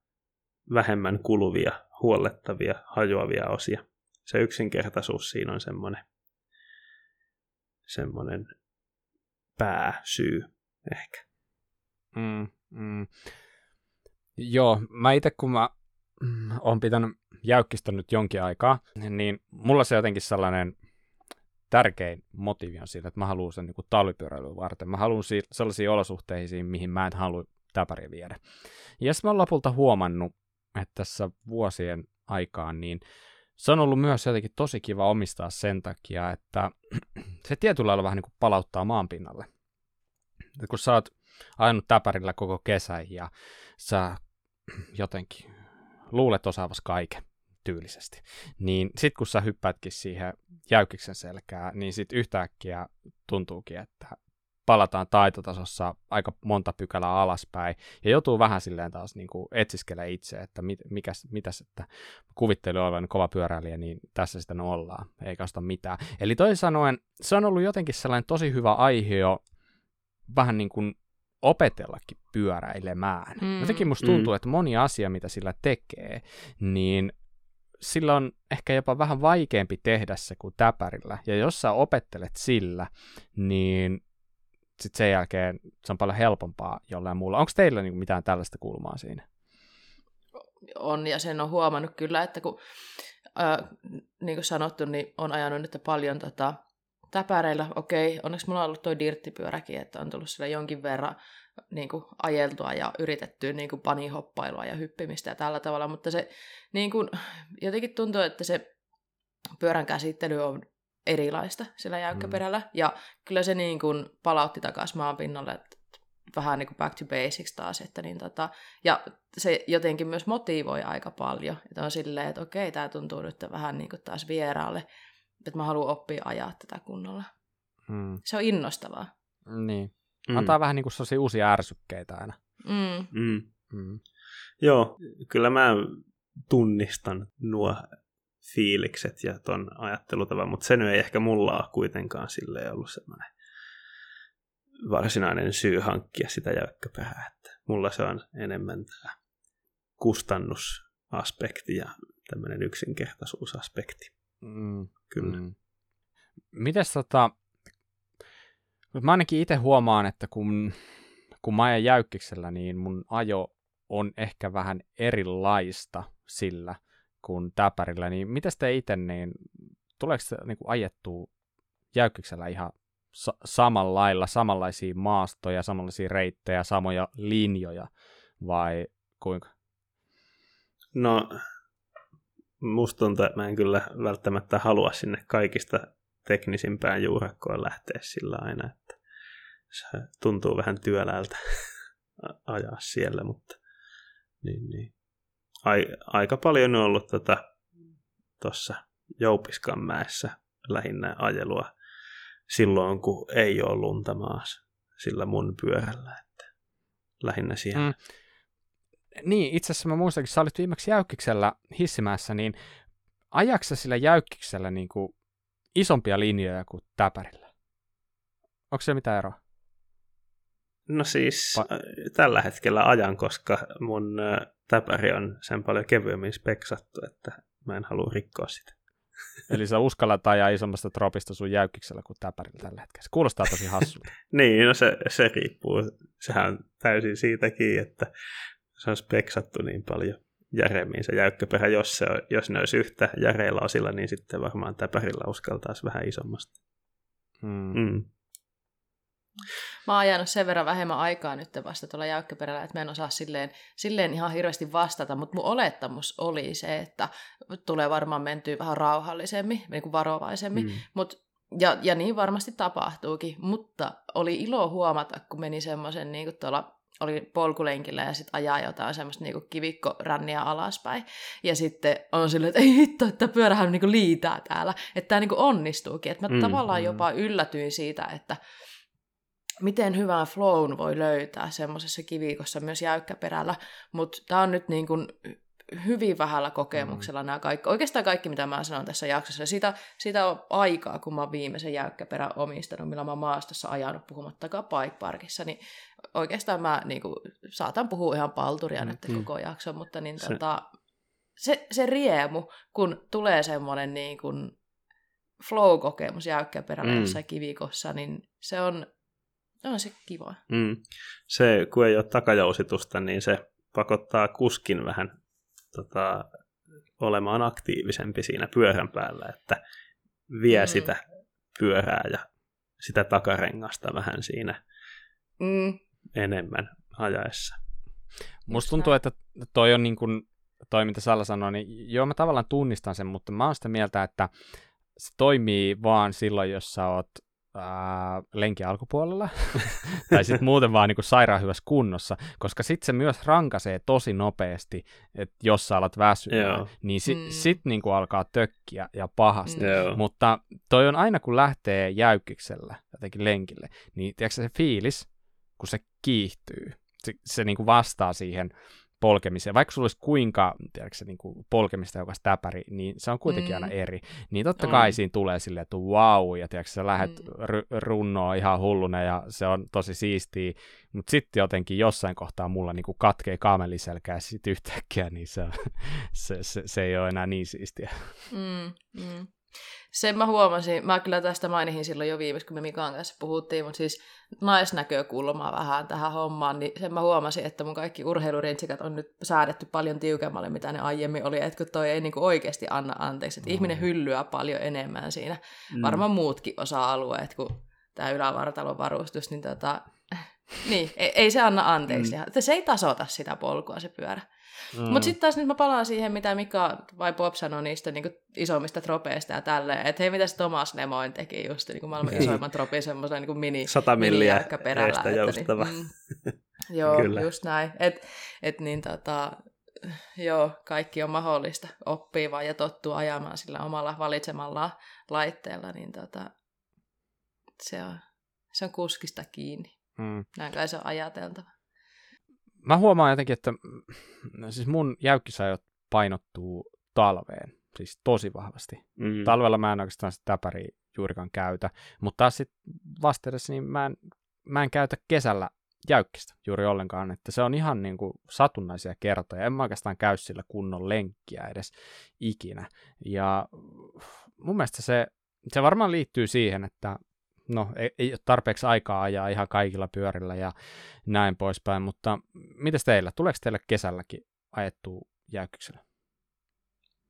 vähemmän kuluvia, huollettavia, hajoavia osia se yksinkertaisuus siinä on semmoinen, semmoinen pääsyy ehkä. Mm, mm. Joo, mä itse kun mä mm, oon pitänyt jäykkistä nyt jonkin aikaa, niin mulla se jotenkin sellainen tärkein motiivi on siitä, että mä haluan sen niin talvipyöräilyn varten. Mä haluan si- sellaisiin olosuhteisiin, mihin mä en halua täpäriä viedä. Ja sitten mä oon lopulta huomannut, että tässä vuosien aikaan, niin se on ollut myös jotenkin tosi kiva omistaa sen takia, että se tietyllä lailla vähän niin kuin palauttaa maanpinnalle. Että kun sä oot ajanut täpärillä koko kesän ja sä jotenkin luulet osaavas kaiken tyylisesti, niin sit kun sä hyppäätkin siihen jäykiksen selkää, niin sit yhtäkkiä tuntuukin, että palataan taitotasossa aika monta pykälää alaspäin, ja joutuu vähän silleen taas niin kuin etsiskelee itse, että mit, mikäs, mitäs, että kuvittelu olevan kova pyöräilijä, niin tässä sitä ollaan, eikä osta mitään. Eli toisin sanoen, se on ollut jotenkin sellainen tosi hyvä aihe jo vähän niin kuin opetellakin pyöräilemään. Mm. Jotenkin musta tuntuu, mm. että moni asia, mitä sillä tekee, niin sillä on ehkä jopa vähän vaikeampi tehdä se kuin täpärillä. Ja jos sä opettelet sillä, niin sitten sen jälkeen se on paljon helpompaa jollain muulla. Onko teillä niin mitään tällaista kulmaa siinä? On, ja sen on huomannut kyllä, että kun, äh, niin kuin sanottu, niin on ajanut nyt paljon tota, täpäreillä. Okei, onneksi mulla on ollut toi dirttipyöräkin, että on tullut sillä jonkin verran niin kuin ajeltua ja yritettyä niin kuin panihoppailua ja hyppimistä ja tällä tavalla, mutta se niin kuin, jotenkin tuntuu, että se pyörän käsittely on erilaista sillä jäykkäperällä. Mm. Ja kyllä se niin kuin palautti takaisin maan pinnalle vähän niin kuin back to basics taas. Että niin tota, ja se jotenkin myös motivoi aika paljon. Että on silleen, että okei, tämä tuntuu nyt vähän niin kuin taas vieraalle. Että mä haluan oppia ajaa tätä kunnolla. Mm. Se on innostavaa. Niin. Mm. Antaa vähän niin kuin sellaisia uusia ärsykkeitä aina. Mm. Mm. Mm. Joo, kyllä mä tunnistan nuo fiilikset ja ton ajattelutavan, mutta se nyt ei ehkä mulla ole kuitenkaan sille ollut semmoinen varsinainen syy hankkia sitä jäykkäpäähän. Että mulla se on enemmän tämä kustannusaspekti ja tämmöinen yksinkertaisuusaspekti. Mm. Kyllä. Mm. Mites tota, mä ainakin itse huomaan, että kun, kun mä ajan jäykkiksellä, niin mun ajo on ehkä vähän erilaista sillä kuin täpärillä, niin miten te itse, niin tuleeko niin ajettua jäykkiksellä ihan sa- samalla lailla, samanlaisia maastoja, samanlaisia reittejä, samoja linjoja, vai kuinka? No, musta tuntuu, että mä en kyllä välttämättä halua sinne kaikista teknisimpään juurakkoon lähteä sillä aina, että se tuntuu vähän työläältä ajaa siellä, mutta niin, niin. Ai, aika paljon on ollut tuossa tota, Joupiskanmäessä lähinnä ajelua silloin, kun ei ole lunta maassa sillä mun pyörällä, että lähinnä siellä. Mm. Niin, itse asiassa mä muistankin, sä olit viimeksi jäykkiksellä hissimässä, niin ajaksa sillä jäykkiksellä niin kuin isompia linjoja kuin täpärillä? Onko se mitään eroa? No siis pa- tällä hetkellä ajan, koska mun täpäri on sen paljon kevyemmin speksattu, että mä en halua rikkoa sitä. Eli sä uskallat ajaa isommasta tropista sun jäykkiksellä kuin täpärillä tällä hetkellä. Se kuulostaa tosi hassulta. niin, no se, se riippuu. Sehän on täysin siitäkin, että se on speksattu niin paljon järemmin se jäykkäperä. Jos, se, jos ne olisi yhtä järeillä osilla, niin sitten varmaan täpärillä uskaltaisi vähän isommasta. Hmm. Mm. Mä oon ajanut sen verran vähemmän aikaa nyt vasta tuolla jäykkäperällä, että mä en osaa silleen, silleen ihan hirveästi vastata, mutta mun olettamus oli se, että tulee varmaan mentyä vähän rauhallisemmin, niin kuin varovaisemmin, mm. Mut, ja, ja niin varmasti tapahtuukin, mutta oli ilo huomata, kun meni semmoisen niin kuin tuolla oli polkulenkillä ja sitten ajaa jotain semmoista niinku kivikkoränniä alaspäin. Ja sitten on silleen, että ei hitto, että pyörähän niinku liitää täällä. Että tämä niinku onnistuukin. Että mä mm, tavallaan mm. jopa yllätyin siitä, että miten hyvän flown voi löytää semmoisessa kivikossa myös jäykkäperällä, mutta tämä on nyt niin kuin hyvin vähällä kokemuksella mm. nämä kaikki, oikeastaan kaikki mitä mä sanon tässä jaksossa. Siitä, siitä on aikaa, kun mä oon viimeisen jäykkäperän omistanut, millä mä oon maastossa ajanut puhumattakaan bike parkissa, niin oikeastaan mä niin kuin, saatan puhua ihan palturia mm. nyt koko jakso, mutta niin, se... Tota, se, se riemu, kun tulee semmoinen niin kuin flow-kokemus jäykkäperällä mm. jossain kivikossa, niin se on on se kiva. Mm. Se, kun ei ole takajousitusta, niin se pakottaa kuskin vähän tota, olemaan aktiivisempi siinä pyörän päällä, että vie mm. sitä pyörää ja sitä takarengasta vähän siinä mm. enemmän ajaessa. Musta tuntuu, että toi on niin kuin, toi mitä Salla sanoi, niin joo mä tavallaan tunnistan sen, mutta mä oon sitä mieltä, että se toimii vaan silloin, jos sä oot ää, lenki alkupuolella, tai sitten muuten vaan niin kuin sairaan hyvässä kunnossa, koska sitten se myös rankaisee tosi nopeasti, että jos sä alat väsyä, niin si- mm. sitten niin kuin alkaa tökkiä ja pahasti. Mm. Mutta toi on aina, kun lähtee jäykkiksellä jotenkin lenkille, niin tiedätkö se fiilis, kun se kiihtyy, se, se niin kuin vastaa siihen polkemiseen, vaikka sulla olisi kuinka tiedätkö, se, niin kuin polkemista joka täpäri, niin se on kuitenkin mm. aina eri. Niin totta kai mm. siinä tulee silleen, että wow, ja tiedätkö, sä lähdet mm. r- runnoa ihan hulluna, ja se on tosi siistiä, mutta sitten jotenkin jossain kohtaa mulla niin kuin katkee kaameliselkää sitten yhtäkkiä, niin se, se, se, se ei ole enää niin siistiä. Mm, mm. Sen mä huomasin, mä kyllä tästä mainihin silloin jo viimeksi, kun me Mikan kanssa puhuttiin, mutta siis naisnäkökulmaa vähän tähän hommaan, niin sen mä huomasin, että mun kaikki urheilurintsikat on nyt säädetty paljon tiukemmalle, mitä ne aiemmin oli, että kun toi ei niinku oikeasti anna anteeksi, että mm. ihminen hyllyää paljon enemmän siinä, mm. varmaan muutkin osa-alueet kuin tämä ylävartalon varustus, niin tota, niin, ei, ei se anna anteeksi. Mm. Se ei tasota sitä polkua se pyörä. Mm. Mutta sitten taas nyt mä palaan siihen, mitä Mika vai Bob sanoi niistä niin isommista tropeista ja tälleen, että hei, mitä se Thomas Lemoin teki just niin maailman niin. isoimman tropin semmoisen niin mini, 100 milliä perällä. Että, joustava. Niin, mm, joo, Kyllä. just näin. Et, et niin tota, joo, kaikki on mahdollista oppia vaan ja tottuu ajamaan sillä omalla valitsemalla laitteella, niin tota, se, on, se on kuskista kiinni. Mm. Näin kai se on ajateltava. Mä huomaan jotenkin, että siis mun jäykkisajot painottuu talveen, siis tosi vahvasti. Mm. Talvella mä en oikeastaan sitä täpäriä juurikaan käytä, mutta taas sitten vasteedessa niin mä en, mä en käytä kesällä jäykkistä juuri ollenkaan, että se on ihan niin kuin satunnaisia kertoja. En mä oikeastaan käy sillä kunnon lenkkiä edes ikinä. Ja mun mielestä se, se varmaan liittyy siihen, että no ei, ei ole tarpeeksi aikaa ajaa ihan kaikilla pyörillä ja näin poispäin, mutta miten teillä? Tuleeko teille kesälläkin ajettua jäykkyksellä?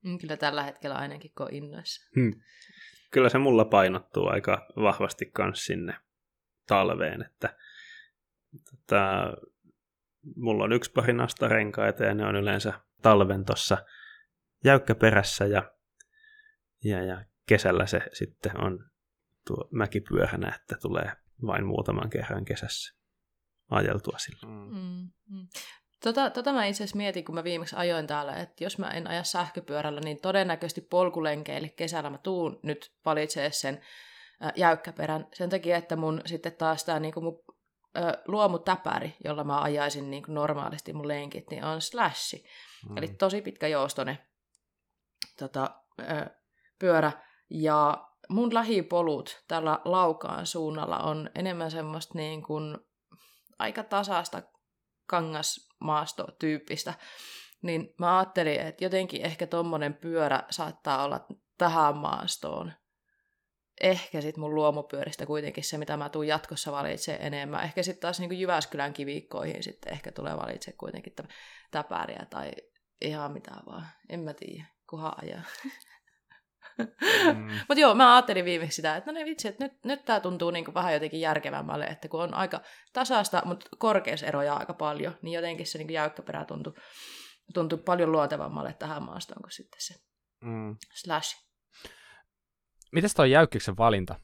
Mm, kyllä tällä hetkellä ainakin, kun innoissa. Hmm. Kyllä se mulla painottuu aika vahvasti myös sinne talveen, että tota, mulla on yksi pari nastarenkaita ja ne on yleensä talven tuossa jäykkäperässä ja, ja, ja kesällä se sitten on tuo mäkipyöhänä, että tulee vain muutaman kerran kesässä ajeltua sillä. Mm. Mm, mm. Tota, tota mä itse asiassa mietin, kun mä viimeksi ajoin täällä, että jos mä en aja sähköpyörällä, niin todennäköisesti polkulenkeille kesällä mä tuun nyt valitsee sen äh, jäykkäperän. Sen takia, että mun sitten taas tämä niinku mun äh, luomutäpäri, jolla mä ajaisin niinku normaalisti mun lenkit, niin on slashi. Mm. Eli tosi pitkä joustone tota, äh, pyörä. Ja mun lähipolut tällä laukaan suunnalla on enemmän semmoista niin kuin aika tasaista kangasmaastotyyppistä, niin mä ajattelin, että jotenkin ehkä tommonen pyörä saattaa olla tähän maastoon. Ehkä sitten mun luomupyöristä kuitenkin se, mitä mä tuun jatkossa valitsemaan enemmän. Ehkä sitten taas niin Jyväskylän kiviikkoihin sitten ehkä tulee valitsemaan kuitenkin täpäriä tai ihan mitä vaan. En mä tiedä, kuhan ajaa. Mm. Mutta joo, mä ajattelin viimeksi sitä, että no ne vitsi, että nyt, nyt tämä tuntuu niinku vähän jotenkin järkevämmälle, että kun on aika tasaista, mutta korkeuseroja aika paljon, niin jotenkin se niinku jäykkäperä tuntui, tuntui paljon luontevammalle tähän maastoon kuin sitten se mm. slash. Mites toi jäykkiksen valinta?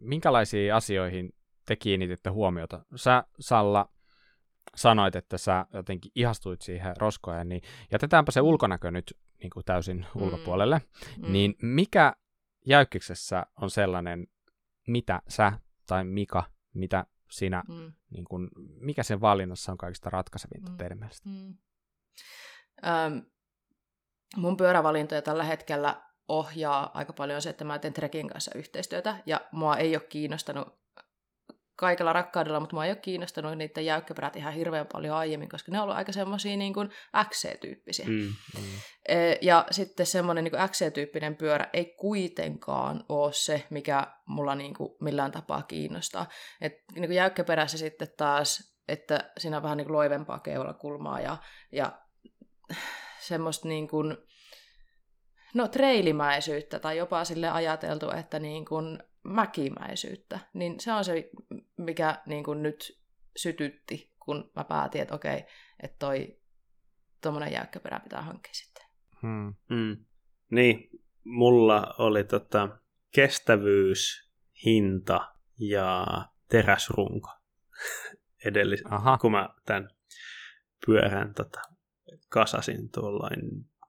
Minkälaisiin asioihin te kiinnititte huomiota? Sä, Salla, sanoit, että sä jotenkin ihastuit siihen roskoon, niin jätetäänpä se ulkonäkö nyt niin kuin täysin mm. ulkopuolelle, mm. niin mikä jäykkiksessä on sellainen, mitä sä tai Mika, mitä sinä, mm. niin kuin, mikä sen valinnassa on kaikista ratkaisevinta mm. teidän mielestä? Mm. Öm, mun pyörävalintoja tällä hetkellä ohjaa aika paljon se, että mä teen Trekin kanssa yhteistyötä, ja mua ei ole kiinnostanut kaikella rakkaudella, mutta mua ei ole kiinnostanut niiden jäykkäperät ihan hirveän paljon aiemmin, koska ne on ollut aika semmoisia niin kuin XC-tyyppisiä. Mm, mm. E, ja sitten semmoinen niin XC-tyyppinen pyörä ei kuitenkaan ole se, mikä mulla niin kuin millään tapaa kiinnostaa. Et niin kuin jäykkäperässä sitten taas, että siinä on vähän niin kuin loivempaa keulakulmaa ja, ja semmoista niin kuin, no treilimäisyyttä tai jopa sille ajateltu, että niin kuin mäkimäisyyttä, niin se on se, mikä niin kuin nyt sytytti, kun mä päätin, että okei, että toi tuommoinen jäykkäperä pitää hankkia sitten. Hmm. Hmm. Niin, mulla oli tota kestävyys, hinta ja teräsrunko edellis, Aha. kun mä tämän pyörän tota, kasasin tuollain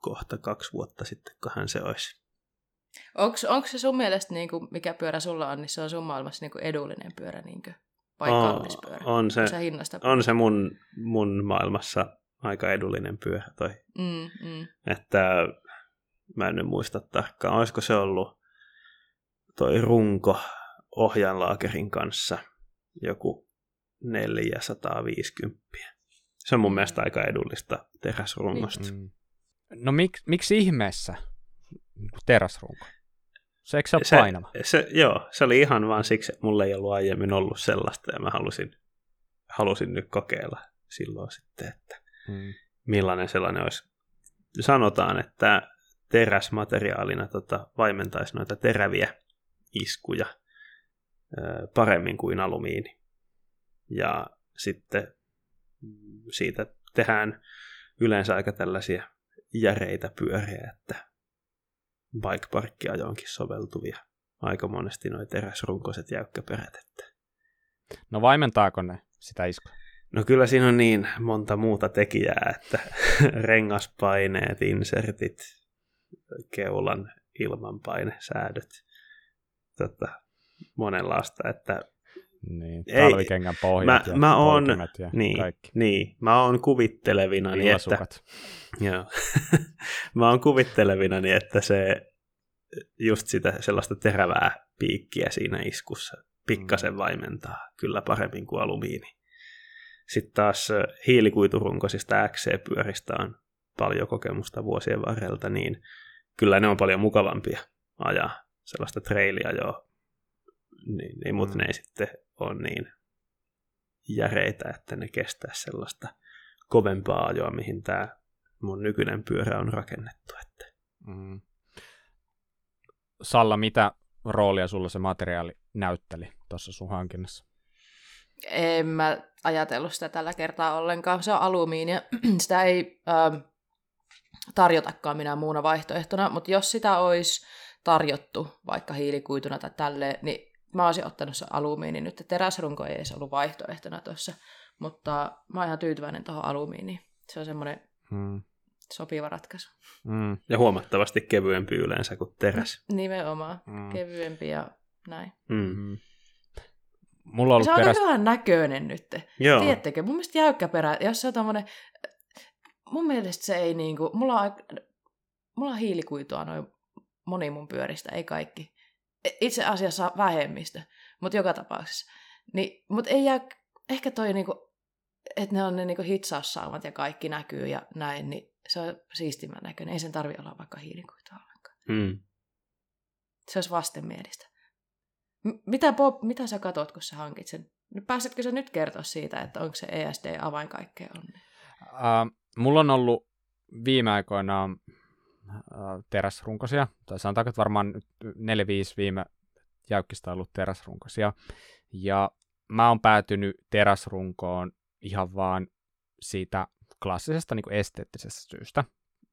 kohta kaksi vuotta sitten, hän se olisi Onko se sun mielestä, niin kuin, mikä pyörä sulla on, niin se on sun maailmassa niin kuin edullinen pyörä niin kuin, vai oh, kallis pyörä? On se, se hinnasta on se mun, mun maailmassa aika edullinen pyörä toi. Mm, mm. Että mä en nyt muista tarkkaan, olisiko se ollut toi runko ohjanlaakerin kanssa joku 450. Se on mun mielestä aika edullista teräsrungosta. Mm. No mik, miksi ihmeessä Niinku teräsrunko. Se eikö se ole se, painava? Se, joo, se oli ihan vaan siksi, että mulla ei ollut aiemmin ollut sellaista ja mä halusin, halusin nyt kokeilla silloin sitten, että hmm. millainen sellainen olisi. Sanotaan, että teräsmateriaalina tota, vaimentaisi noita teräviä iskuja ö, paremmin kuin alumiini. Ja sitten siitä tehdään yleensä aika tällaisia järeitä pyöriä, että bike-parkkiajoonkin soveltuvia aika monesti noin teräsrunkoiset jäykkäperät. Että... No vaimentaako ne sitä iskua? No kyllä siinä on niin monta muuta tekijää, että rengaspaineet, insertit, keulan ilmanpainesäädöt, tota, monenlaista, että Niin, Ei, talvikengän pohjat mä, ja mä oon, polkimet ja niin, kaikki. niin, mä oon kuvittelevina, niin että, joo, mä oon kuvittelevina, niin että se just sitä sellaista terävää piikkiä siinä iskussa pikkasen vaimentaa kyllä paremmin kuin alumiini. Sitten taas hiilikuiturunkoisista XC-pyöristä on paljon kokemusta vuosien varrelta, niin kyllä ne on paljon mukavampia ajaa sellaista trailia jo, niin, niin, mutta Mm. ne ei sitten ole niin järeitä, että ne kestää sellaista kovempaa ajoa, mihin tämä mun nykyinen pyörä on rakennettu. Että. Mm. Salla, mitä roolia sulla se materiaali näytteli tuossa sun hankinnassa? En mä ajatellut sitä tällä kertaa ollenkaan. Se on alumiinia. sitä ei ähm, tarjotakaan minä muuna vaihtoehtona, mutta jos sitä olisi tarjottu vaikka hiilikuituna tai tälleen, niin mä olisin ottanut se alumiini nyt. Teräsrunko ei edes ollut vaihtoehtona tuossa, mutta mä oon ihan tyytyväinen tuohon alumiiniin. Se on semmoinen Mm. sopiva ratkaisu. Mm. Ja huomattavasti kevyempi yleensä kuin teräs. Nimenomaan. Mm. Kevyempi ja näin. Mm. Mm. Mulla on ollut Se on teräs... aika hyvän näköinen nyt. Joo. Tiedättekö, mun mielestä jäykkä perä, jos se on tommonen, mun mielestä se ei niinku, mulla on, mulla on hiilikuitua noin moni mun pyöristä, ei kaikki. Itse asiassa vähemmistö, mutta joka tapauksessa. Niin, mutta ei jää, ehkä toi niinku, että ne on ne niinku hitsaussaamat ja kaikki näkyy ja näin, niin se on siistimän näköinen. Ei sen tarvi olla vaikka hiilikuitua ollenkaan. Mm. Se olisi vastenmielistä. M- mitä, Bob, mitä sä katot, kun sä hankit sen? Pääsetkö sä nyt kertoa siitä, että onko se ESD avain kaikkeen onneen? Uh, mulla on ollut viime aikoina teräsrunkosia, tai sanotaanko, että varmaan 4-5 viime jäykkistä on ollut teräsrunkosia, ja mä oon päätynyt teräsrunkoon ihan vaan siitä klassisesta niin kuin esteettisestä syystä.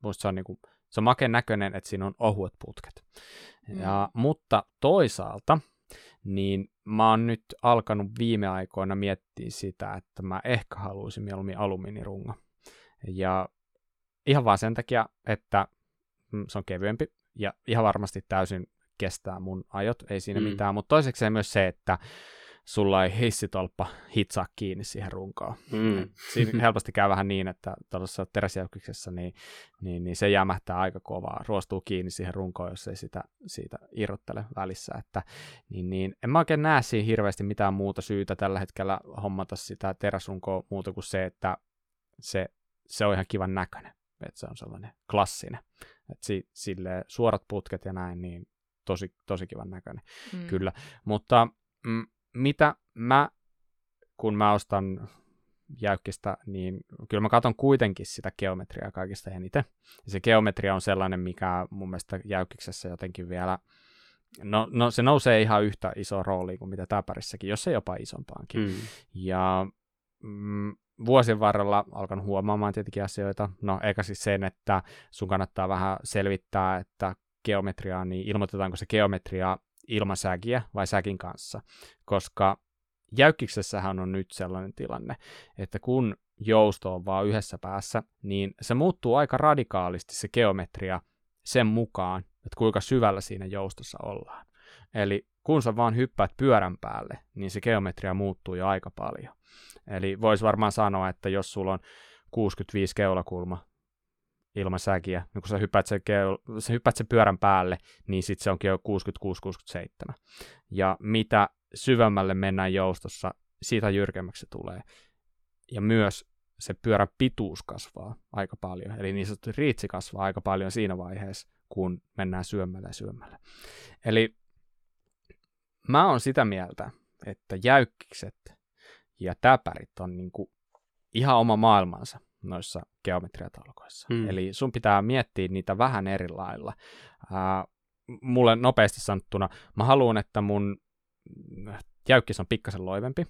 Musta se on, niin kuin, se on makeen näköinen, että siinä on ohuet putket. Mm. Ja, mutta toisaalta, niin mä oon nyt alkanut viime aikoina miettiä sitä, että mä ehkä haluaisin mieluummin alumiinirungo. Ja ihan vaan sen takia, että se on kevyempi ja ihan varmasti täysin kestää mun ajot, ei siinä Mm. mm. mitään, mutta toiseksi myös se, että sulla ei hissitolppa hitsaa kiinni siihen runkoon. Mm. Siinä helposti käy vähän niin, että tuollaisessa teräsjäykyksessä niin, niin, niin se jämähtää aika kovaa, ruostuu kiinni siihen runkoon, jos ei sitä siitä irrottele välissä. Että, niin, niin, en mä oikein näe siinä hirveästi mitään muuta syytä tällä hetkellä hommata sitä teräsrunkoa muuta kuin se, että se, se on ihan kivan näköinen. Että se on sellainen klassinen. Että si, sille suorat putket ja näin, niin tosi, tosi kivan näköinen. Mm. Kyllä, mutta mm, mitä mä, kun mä ostan jäykkistä, niin kyllä mä katson kuitenkin sitä geometriaa kaikista eniten. Ja se geometria on sellainen, mikä mun mielestä jäykkiksessä jotenkin vielä, no, no se nousee ihan yhtä iso rooli kuin mitä täpärissäkin, jos ei jopa isompaankin. Mm. Ja mm, vuosien varrella alkanut huomaamaan tietenkin asioita. No eikä siis sen, että sun kannattaa vähän selvittää, että geometriaa, niin ilmoitetaanko se geometria ilman säkiä vai säkin kanssa. Koska jäykkiksessähän on nyt sellainen tilanne, että kun jousto on vaan yhdessä päässä, niin se muuttuu aika radikaalisti se geometria sen mukaan, että kuinka syvällä siinä joustossa ollaan. Eli kun sä vaan hyppäät pyörän päälle, niin se geometria muuttuu jo aika paljon. Eli voisi varmaan sanoa, että jos sulla on 65 keulakulma ilman säkiä, niin kun sä hyppäät sen, keul- sä hyppäät sen pyörän päälle, niin sitten se onkin jo 66-67. Ja mitä syvemmälle mennään joustossa, siitä jyrkemmäksi se tulee. Ja myös se pyörän pituus kasvaa aika paljon. Eli niin sanottu riitsi kasvaa aika paljon siinä vaiheessa, kun mennään syömmälle ja syömmälle. Eli mä oon sitä mieltä, että jäykkikset ja täpärit on niinku ihan oma maailmansa noissa geometriatalkoissa. Mm. Eli sun pitää miettiä niitä vähän eri lailla. Ää, mulle nopeasti sanottuna, mä haluan, että mun jäykkis on pikkasen loivempi.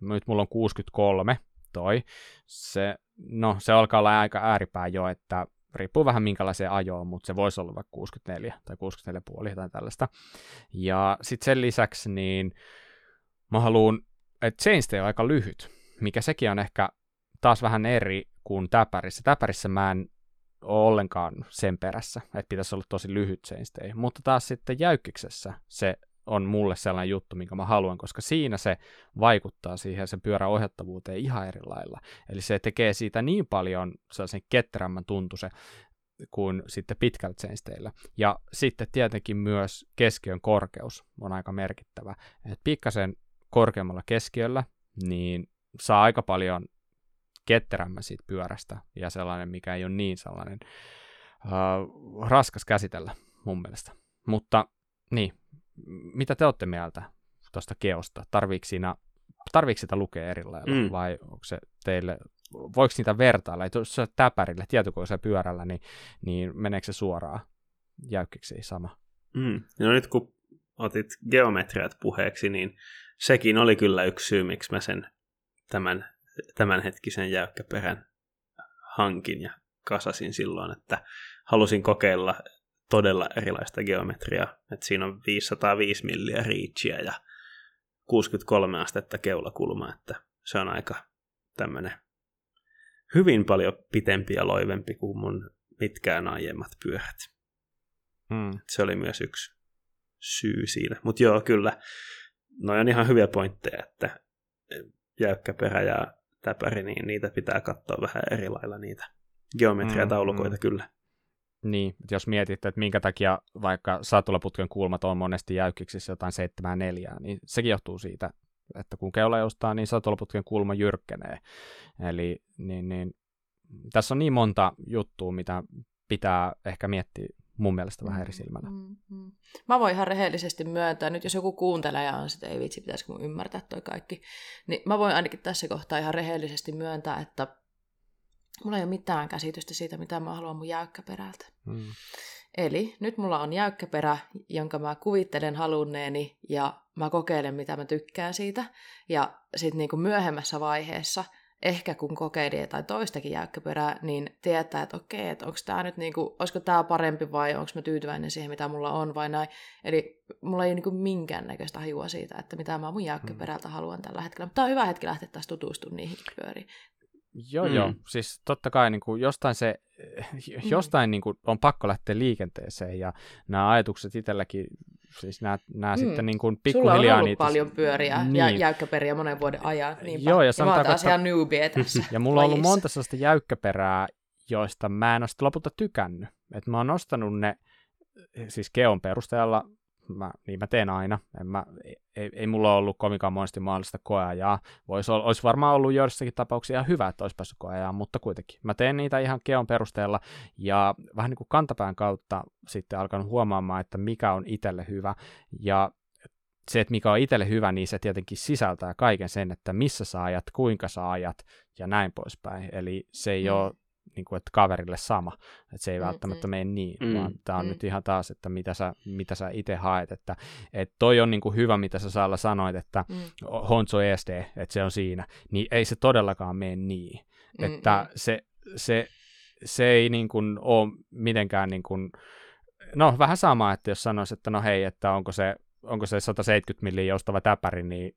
Nyt mulla on 63 toi. Se, no, se alkaa olla aika ääripää jo, että riippuu vähän minkälaiseen ajoon, mutta se voisi olla vaikka 64 tai 64,5 tai tällaista. Ja sitten sen lisäksi niin mä haluan, että chainstay on aika lyhyt, mikä sekin on ehkä taas vähän eri kuin täpärissä. Täpärissä mä en ole ollenkaan sen perässä, että pitäisi olla tosi lyhyt chainstay, mutta taas sitten jäykkiksessä se on mulle sellainen juttu, minkä mä haluan, koska siinä se vaikuttaa siihen sen pyörän ohjattavuuteen ihan eri lailla. Eli se tekee siitä niin paljon sellaisen ketterämmän tuntuse kuin sitten pitkällä chainsteillä. Ja sitten tietenkin myös keskiön korkeus on aika merkittävä. Et pikkasen korkeammalla keskiöllä, niin saa aika paljon ketterämmän siitä pyörästä ja sellainen, mikä ei ole niin sellainen uh, raskas käsitellä mun mielestä. Mutta niin, mitä te olette mieltä tuosta keosta? Tarviiko, siinä, tarviiko sitä lukea eri lailla mm. vai onko se teille, voiko niitä vertailla? Jos se täpärille, tietokoneessa pyörällä, niin, niin meneekö se suoraan jäykkiksi sama? Mm. No nyt kun otit geometriat puheeksi, niin sekin oli kyllä yksi syy, miksi mä sen tämän, tämänhetkisen jäykkäperän hankin ja kasasin silloin, että halusin kokeilla todella erilaista geometriaa. että siinä on 505 milliä reachia ja 63 astetta keulakulma, että se on aika tämmöinen hyvin paljon pitempi ja loivempi kuin mun mitkään aiemmat pyörät. Hmm. Se oli myös yksi syy siinä. Mutta joo, kyllä, noin on ihan hyviä pointteja, että jäykkä perä ja täpäri, niin niitä pitää katsoa vähän eri lailla niitä geometriataulukoita mm, mm. kyllä. Niin, jos mietit, että minkä takia vaikka satulaputken kulmat on monesti jäykkiksissä jotain 7 niin sekin johtuu siitä, että kun keula joustaa, niin satulaputken kulma jyrkkenee. Eli niin, niin, tässä on niin monta juttua, mitä pitää ehkä miettiä mun mielestä vähän eri mm, silmällä. Mm, mm. Mä voin ihan rehellisesti myöntää, nyt jos joku kuuntelee ja on sitä, ei vitsi, pitäisikö mun ymmärtää toi kaikki, niin mä voin ainakin tässä kohtaa ihan rehellisesti myöntää, että mulla ei ole mitään käsitystä siitä, mitä mä haluan mun jäykkäperältä. Mm. Eli nyt mulla on jäykkäperä, jonka mä kuvittelen halunneeni ja mä kokeilen, mitä mä tykkään siitä. Ja sitten niin myöhemmässä vaiheessa – ehkä kun kokeili tai toistakin jäykkäperää, niin tietää, että okei, että onko tämä nyt niinku, olisiko tämä parempi vai onko mä tyytyväinen siihen, mitä mulla on vai näin. Eli mulla ei niinku minkäännäköistä hajua siitä, että mitä mä mun jäykkäperältä mm. haluan tällä hetkellä. Mutta tämä on hyvä hetki lähteä taas tutustumaan niihin pyöriin. Joo, mm. joo. Siis totta kai niin kuin jostain, se, mm. jostain niin kuin on pakko lähteä liikenteeseen ja nämä ajatukset itselläkin, siis nämä, nämä mm. sitten niin kuin pikkuhiljaa... Sulla on ollut niitä... paljon pyöriä niin. ja jäykkäperiä monen vuoden ajan. Niinpä. Joo, ja sanotaan, taas ihan newbie tässä Ja mulla on ollut monta sellaista jäykkäperää, joista mä en ole lopulta tykännyt. Että mä oon ostanut ne siis keon perusteella mä, niin mä teen aina. En mä, ei, ei mulla ollut kovinkaan monesti mahdollista koeajaa. Vois, olisi varmaan ollut joissakin tapauksia ihan hyvä, että olisi päässyt koeajaa, mutta kuitenkin. Mä teen niitä ihan keon perusteella ja vähän niin kuin kantapään kautta sitten alkanut huomaamaan, että mikä on itselle hyvä. Ja se, että mikä on itselle hyvä, niin se tietenkin sisältää kaiken sen, että missä sä ajat, kuinka sä ajat ja näin poispäin. Eli se ei mm. ole niin kuin, että kaverille sama, että se ei mm, välttämättä mm. mene niin, mm, vaan tämä on mm. nyt ihan taas, että mitä sä, mitä sä itse haet, että et toi on niin kuin hyvä, mitä sä Saalla sanoit, että mm. Honzo ESD, että se on siinä, niin ei se todellakaan mene niin, mm, että mm. Se, se, se ei niin kuin ole mitenkään niin kuin, no vähän sama, että jos sanoisi, että no hei, että onko se, onko se 170 milliä joustava täpäri, niin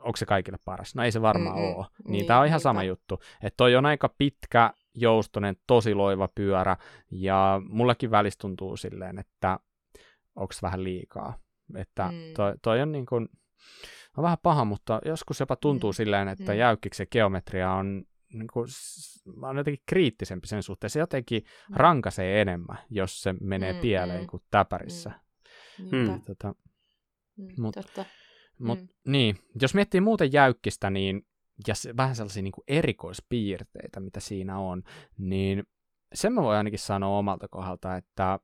onko se kaikille paras? No ei se varmaan Mm-mm. ole. Niin, niin tämä on ihan niinpä. sama juttu. Että toi on aika pitkä joustonen, tosi loiva pyörä, ja mullakin välistä tuntuu silleen, että onko vähän liikaa. Että mm. toi, toi on niin kuin, on vähän paha, mutta joskus jopa tuntuu mm. silleen, että mm. jäykkiksen geometria on niin kuin, olen jotenkin kriittisempi sen suhteen. Se jotenkin mm. rankaisee enemmän, jos se menee mm, pieleen mm. kuin täpärissä. Mm. Tota, mm, mut, totta. Mut, mm. niin, jos miettii muuten jäykkistä, niin ja se, vähän sellaisia niin kuin erikoispiirteitä, mitä siinä on, niin sen mä voin ainakin sanoa omalta kohdalta, että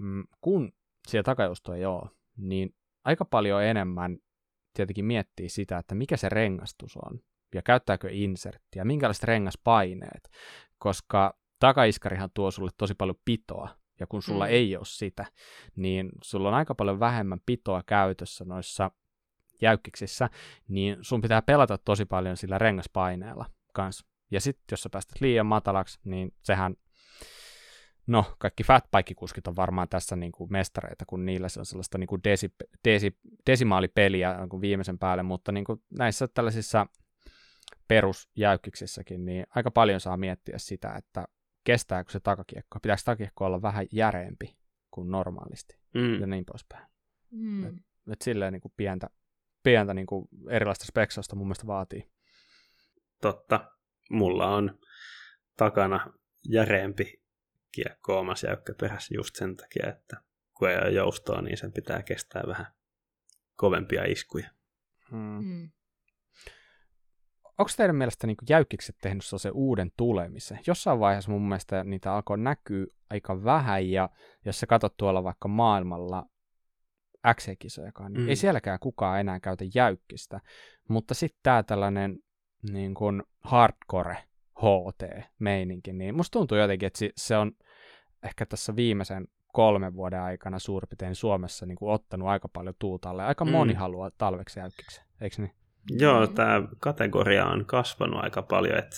mm, kun siellä takajuusto ei ole, niin aika paljon enemmän tietenkin miettii sitä, että mikä se rengastus on, ja käyttääkö inserttiä, minkälaiset rengaspaineet, koska takaiskarihan tuo sulle tosi paljon pitoa, ja kun sulla mm. ei ole sitä, niin sulla on aika paljon vähemmän pitoa käytössä noissa jäykkiksissä, niin sun pitää pelata tosi paljon sillä rengaspaineella kanssa. Ja sitten jos sä päästät liian matalaksi, niin sehän, no kaikki fatbike-kuskit on varmaan tässä niin kuin mestareita, kun niillä se on sellaista niin kuin desi, desi, desimaalipeliä niin kuin viimeisen päälle, mutta niin kuin näissä tällaisissa perusjäykkiksissäkin, niin aika paljon saa miettiä sitä, että kestääkö se takakiekko, pitääkö takakiekko olla vähän järeempi kuin normaalisti mm. ja niin poispäin. Mm. että silleen niin kuin pientä, pientä niin kuin erilaista speksausta mun mielestä vaatii. Totta. Mulla on takana järeempi kiekko omassa jäykkäperässä just sen takia, että kun ei ole joustoa, niin sen pitää kestää vähän kovempia iskuja. Hmm. Mm. Onko teidän mielestä niin jäykkikset tehnyt se uuden tulemisen? Jossain vaiheessa mun mielestä niitä alkoi näkyä aika vähän, ja jos sä katsot tuolla vaikka maailmalla XC-kisojakaan, niin mm. ei sielläkään kukaan enää käytä jäykkistä. Mutta sitten tämä tällainen niin kuin hardcore HT-meininki, niin musta tuntuu jotenkin, että se on ehkä tässä viimeisen kolmen vuoden aikana suurin Suomessa niin kuin ottanut aika paljon tuutalle. Aika mm. moni haluaa talveksi jäykkiksi, eikö niin? Joo, tämä kategoria on kasvanut aika paljon, että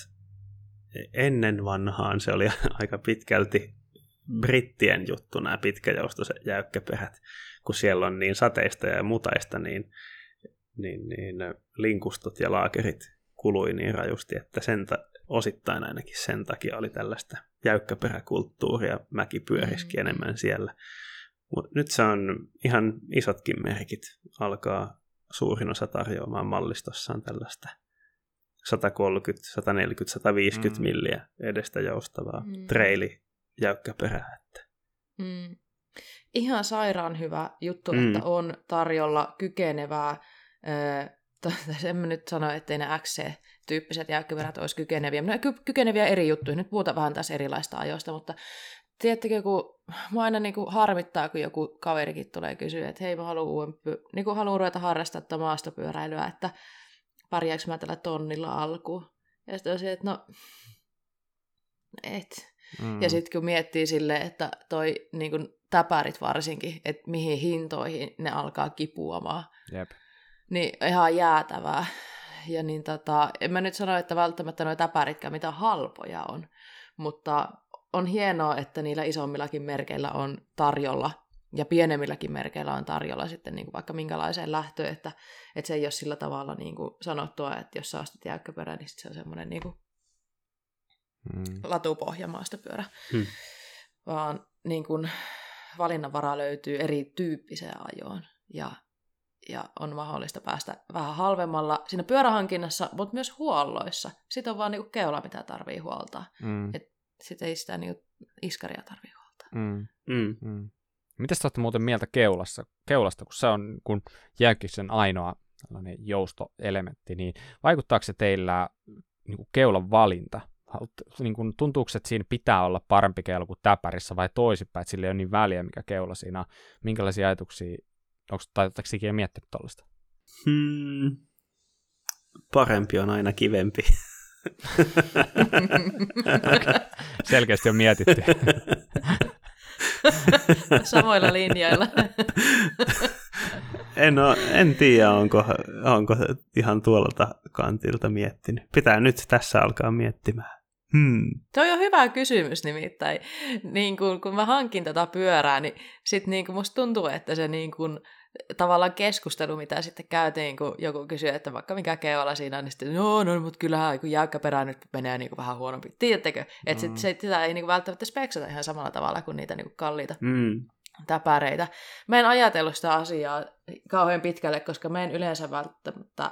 ennen vanhaan se oli aika pitkälti brittien juttu nämä pitkäjoustoiset jäykkäperät, kun siellä on niin sateista ja mutaista, niin, niin, niin linkustot ja laakerit kului niin rajusti, että sen ta- osittain ainakin sen takia oli tällaista jäykkäperäkulttuuria, mäki pyöriski mm. enemmän siellä. Mut nyt se on ihan isotkin merkit alkaa suurin osa tarjoamaan mallistossaan tällaista 130, 140, 150 mm. milliä edestä joustavaa mm. treili jäykkäperää. Että. Mm. Ihan sairaan hyvä juttu, mm. että on tarjolla kykenevää, äh, en mä nyt sano, ettei ne XC-tyyppiset jäykkäperät olisi kykeneviä, ne ky- kykeneviä eri juttuja, nyt puhutaan vähän tässä erilaista ajoista, mutta tiedättekö, kun mua aina niin kuin harmittaa, kun joku kaverikin tulee kysyä, että hei mä haluan, uudempi, niin kuin haluan ruveta harrastaa maastopyöräilyä, että pärjääkö mä tällä tonnilla alkuun. Ja sitten on se, että no, et. Mm. Ja sitten kun miettii sille, että toi niin kuin täpärit varsinkin, että mihin hintoihin ne alkaa kipuamaan, Jep. niin ihan jäätävää. Ja niin tota, en mä nyt sano, että välttämättä nuo täpäritkään mitä halpoja on, mutta on hienoa, että niillä isommillakin merkeillä on tarjolla ja pienemmilläkin merkeillä on tarjolla sitten niin kuin vaikka minkälaiseen lähtöön, että, että se ei ole sillä tavalla niin kuin sanottua, että jos sä ostat jäykkäpyörä, niin se on semmoinen niin kuin hmm. latupohjamaastopyörä, hmm. vaan niin kuin valinnanvara löytyy erityyppiseen ajoon ja, ja on mahdollista päästä vähän halvemmalla siinä pyörähankinnassa, mutta myös huolloissa. Sitten on vaan niin kuin keula, mitä tarvii huoltaa. Hmm. Et sitten ei sitä niinku iskaria tarvii huolta. Mm. Mm. Mm. Miten sä muuten mieltä keulassa, keulasta, kun se on kun jäykiksen ainoa joustoelementti, niin vaikuttaako se teillä niin kuin keulan valinta? Niin kuin, tuntuuko, että siinä pitää olla parempi keula kuin täpärissä vai toisinpäin, että sillä ei ole niin väliä, mikä keula siinä on? Minkälaisia ajatuksia, onko taitatteko ikinä miettinyt tuollaista? Hmm. Parempi on aina kivempi. Selkeästi on mietitty. Samoilla linjoilla. en, ole, en tiedä, onko, onko ihan tuolta kantilta miettinyt. Pitää nyt tässä alkaa miettimään. Hmm. Tuo on hyvä kysymys nimittäin. Niin kun, kun mä hankin tätä pyörää, niin sit niin musta tuntuu, että se niin kun, tavallaan keskustelu, mitä sitten käytiin, kun joku kysyi, että vaikka mikä keola siinä on, niin sitten, no, no, mutta kyllähän kun jäykkäperä nyt menee niin kuin vähän huonompi. Tiedättekö? Että mm. sit, sitä ei niin kuin välttämättä speksata ihan samalla tavalla kuin niitä niin kuin kalliita mm. täpäreitä. Mä en ajatellut sitä asiaa kauhean pitkälle, koska mä en yleensä välttämättä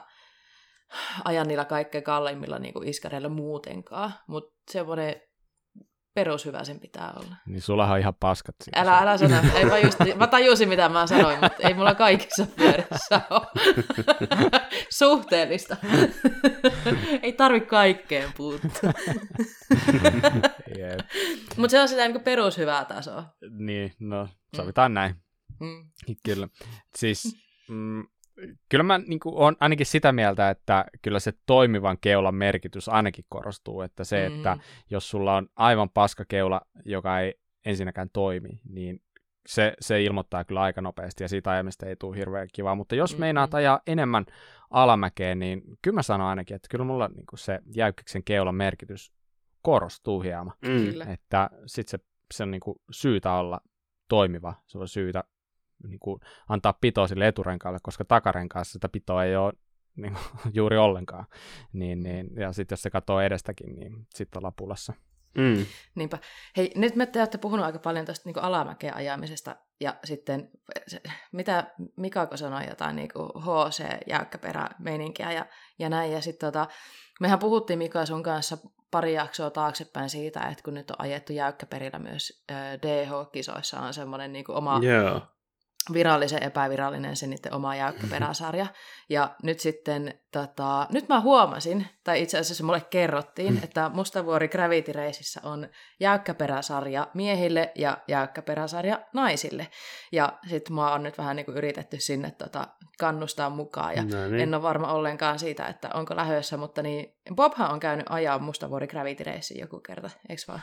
ajan niillä kaikkein kalleimmilla niin kuin iskareilla muutenkaan, mutta semmoinen perushyvä sen pitää olla. Niin sulla on ihan paskat. Siinä. Älä, älä sano. Ei mä, just, mä tajusin, mitä mä sanoin, mutta ei mulla kaikissa pyörissä ole. Suhteellista. ei tarvi kaikkeen puuttua. yep. Mutta se on sitä niin perushyvää tasoa. Niin, no sovitaan mm. näin. Mm. Kyllä. Siis mm, kyllä mä niin kuin, olen ainakin sitä mieltä, että kyllä se toimivan keulan merkitys ainakin korostuu, että se, mm. että jos sulla on aivan paska keula, joka ei ensinnäkään toimi, niin se, se ilmoittaa kyllä aika nopeasti ja siitä ajamista ei tule hirveän kivaa, mutta jos mm-hmm. meinaat ajaa enemmän alamäkeen, niin kyllä mä sanon ainakin, että kyllä mulla niin kuin se jäykkiksen keulan merkitys korostuu hieman, mm. että sitten se, se on niin kuin syytä olla toimiva, se on syytä niin kuin antaa pitoa sille eturenkaalle, koska takarenkaassa sitä pitoa ei ole niin kuin, juuri ollenkaan. Niin, niin, ja sitten jos se katsoo edestäkin, niin sitten ollaan pulassa. Mm. Niinpä. Hei, nyt me te olette puhunut aika paljon tästä niin alamäkeen ajamisesta, ja sitten, se, mitä Mikako sanoi, jotain niin kuin HC-jäykkäperä-meininkiä ja, ja näin. Ja sitten tota, mehän puhuttiin Mika sun kanssa pari jaksoa taaksepäin siitä, että kun nyt on ajettu jäykkäperillä myös DH-kisoissa on semmoinen niin oma Joo virallisen epävirallinen se niiden oma jäykkäperäsarja. Ja nyt sitten, tota, nyt mä huomasin, tai itse asiassa mulle kerrottiin, että Mustavuori Gravity Raceissa on jäykkäperäsarja miehille ja jäykkäperäsarja naisille. Ja sitten mua on nyt vähän niin kuin yritetty sinne tota, kannustaa mukaan, ja no niin. en ole varma ollenkaan siitä, että onko lähössä, mutta niin Bobhan on käynyt ajaa Mustavuori Gravity Racein joku kerta, eikö vaan?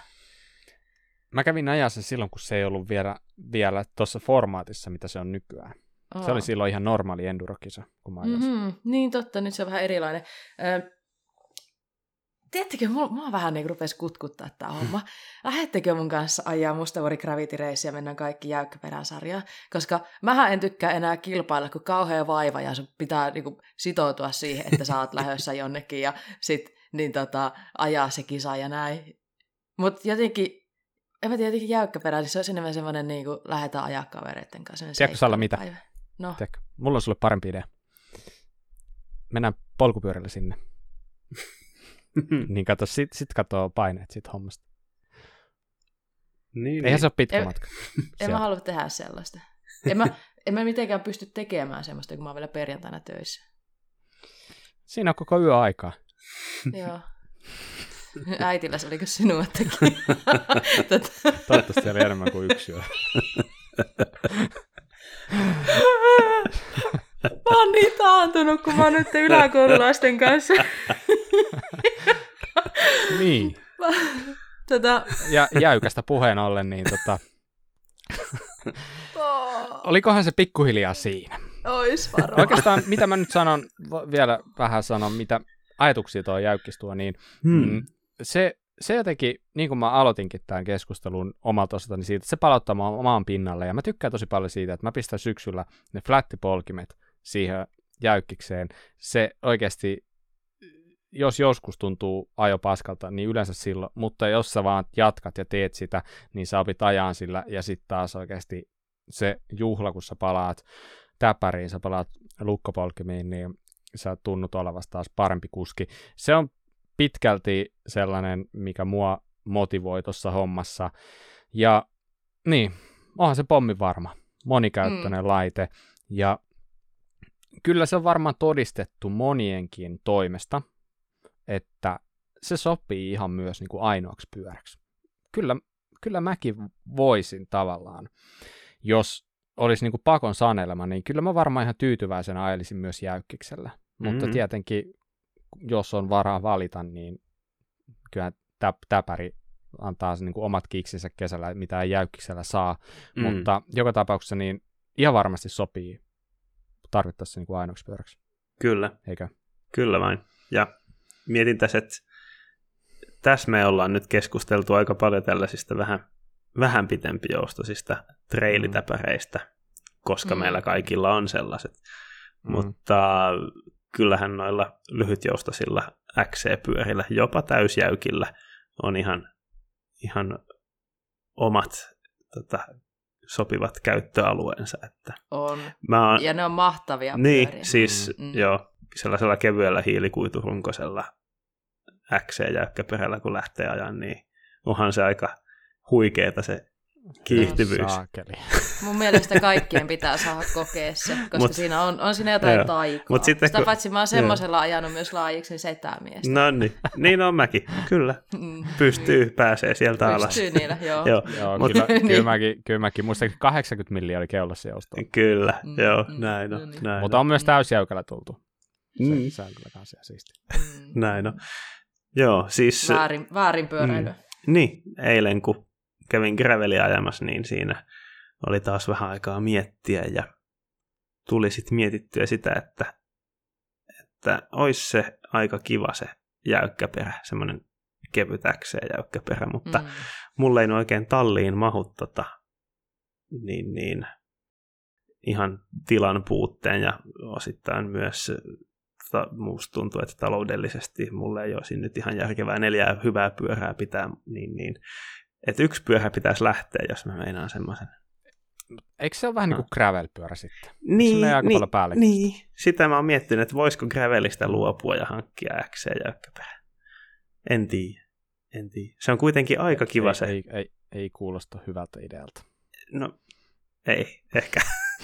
Mä kävin ajassa silloin, kun se ei ollut vielä, vielä tuossa formaatissa, mitä se on nykyään. Oh. Se oli silloin ihan normaali endurokisa, kun mä ajasin. Mm-hmm. Niin totta, nyt se on vähän erilainen. Ö, Tiedättekö, mua, mua vähän niin rupesi kutkuttaa tämä homma. Lähettekö mun kanssa ajaa Mustavuori Gravity Race ja mennään kaikki jäykkäperäsarjaan? Koska mähän en tykkää enää kilpailla, kun kauhea vaiva ja sun pitää niin kuin, sitoutua siihen, että sä oot lähdössä jonnekin ja sit niin tota, ajaa se kisa ja näin. Mutta jotenkin en mä tiedä, jotenkin jäykkäperä, se olisi enemmän semmoinen niin kuin lähdetään ajaa kavereiden kanssa. Tiedätkö Salla mitä? Päivä. No. Tiedätkö? Mulla on sulle parempi idea. Mennään polkupyörällä sinne. niin kato, sit, sit katoo paineet siitä hommasta. Niin, Eihän niin. se ole pitkä en, matka. en mä halua tehdä sellaista. En mä, en mä mitenkään pysty tekemään semmoista, kun mä oon vielä perjantaina töissä. Siinä on koko yö aikaa. Joo. Äitillä se oliko sinuattakin? Toivottavasti oli enemmän kuin yksi yö. Mä oon niin taantunut, kun mä oon nyt yläkoululaisten kanssa. niin. Tota... Ja jäykästä puheen ollen, niin tota... Olikohan se pikkuhiljaa siinä? Ois varmaan. Oikeastaan, mitä mä nyt sanon, vielä vähän sanon, mitä ajatuksia tuo jäykkistua, niin hmm. Se, se jotenkin, niin kuin mä aloitinkin tämän keskustelun omalta osaltani siitä, että se palauttaa mua omaan pinnalle, ja mä tykkään tosi paljon siitä, että mä pistän syksyllä ne flattipolkimet siihen jäykkikseen. Se oikeasti, jos joskus tuntuu ajo paskalta, niin yleensä silloin, mutta jos sä vaan jatkat ja teet sitä, niin sä opit ajan sillä, ja sitten taas oikeasti se juhla, kun sä palaat täpäriin, sä palaat lukkopolkimiin, niin sä tunnut olevasta taas parempi kuski. Se on pitkälti sellainen, mikä mua motivoi tuossa hommassa. Ja niin, onhan se pommi varma, monikäyttöinen mm. laite. Ja kyllä se on varmaan todistettu monienkin toimesta, että se sopii ihan myös niin kuin ainoaksi pyöräksi. Kyllä, kyllä mäkin voisin tavallaan, jos olisi niin kuin pakon sanelema, niin kyllä mä varmaan ihan tyytyväisenä ajelisin myös jäykkiksellä. Mm-hmm. Mutta tietenkin jos on varaa valita, niin kyllä täp, täpäri antaa niin kuin omat kiksinsä kesällä, mitä ei jäykkiksellä saa, mm. mutta joka tapauksessa niin ihan varmasti sopii tarvittaessa niin kuin ainoaksi pyöräksi. Kyllä. Eikö? Kyllä vain. Ja mietin tässä, että tässä me ollaan nyt keskusteltu aika paljon tällaisista vähän, vähän pitempijoustoisista treilitäpäreistä, koska mm. meillä kaikilla on sellaiset. Mm. Mutta kyllähän noilla lyhytjoustosilla XC-pyörillä, jopa täysjäykillä, on ihan, ihan omat tota, sopivat käyttöalueensa. Että on. Mä oon... Ja ne on mahtavia Niin, pyöriä. siis mm, mm. joo, sellaisella kevyellä hiilikuiturunkosella XC-jäykkäperällä, kun lähtee ajan, niin onhan se aika huikeeta se kiihtyvyys. Saakeli. Mun mielestä kaikkien pitää saada kokea se, koska Mut, siinä on, on siinä jotain joo. taikoa. Mut sitten, Sitä kun, paitsi mä oon semmoisella ajanut myös laajiksi setämiestä. No niin, niin on mäkin, kyllä. Mm. Pystyy, pääsee sieltä Pystyy alas. Pystyy niillä, joo. joo. joo Mut, kyllä, niin. kyllä, mäkin, kyllä mäkin, muistaakseni 80 milliä oli keulassa joustoa. Kyllä, mm, joo, mm, näin on. No niin. näin Mutta on, on myös täysjäykällä tultu. Se, mm. se on kyllä kanssa siisti. Mm. näin on. Joo, siis... Väärin, väärin pyöräily. Mm. Niin, eilen kun kävin graveliä ajamassa, niin siinä oli taas vähän aikaa miettiä ja tuli sitten mietittyä sitä, että, että olisi se aika kiva se jäykkäperä, semmoinen kevyt ja jäykkäperä, mutta mm. mulle ei oikein talliin mahu tota, niin, niin, ihan tilan puutteen ja osittain myös tota, musta tuntuu, että taloudellisesti mulle ei olisi nyt ihan järkevää neljää hyvää pyörää pitää, niin, niin että yksi pyörä pitäisi lähteä, jos mä meinaan semmoisen. Eikö se ole vähän niin kuin gravel-pyörä sitten? Niin, aika niin, paljon päälle? niin, sitä mä oon miettinyt, että voisiko gravelista luopua ja hankkia X ja jökköpää. En tiedä, en tiedä. Se on kuitenkin aika kiva ei, se. Ei, ei, ei kuulosta hyvältä idealta. No, ei, ehkä.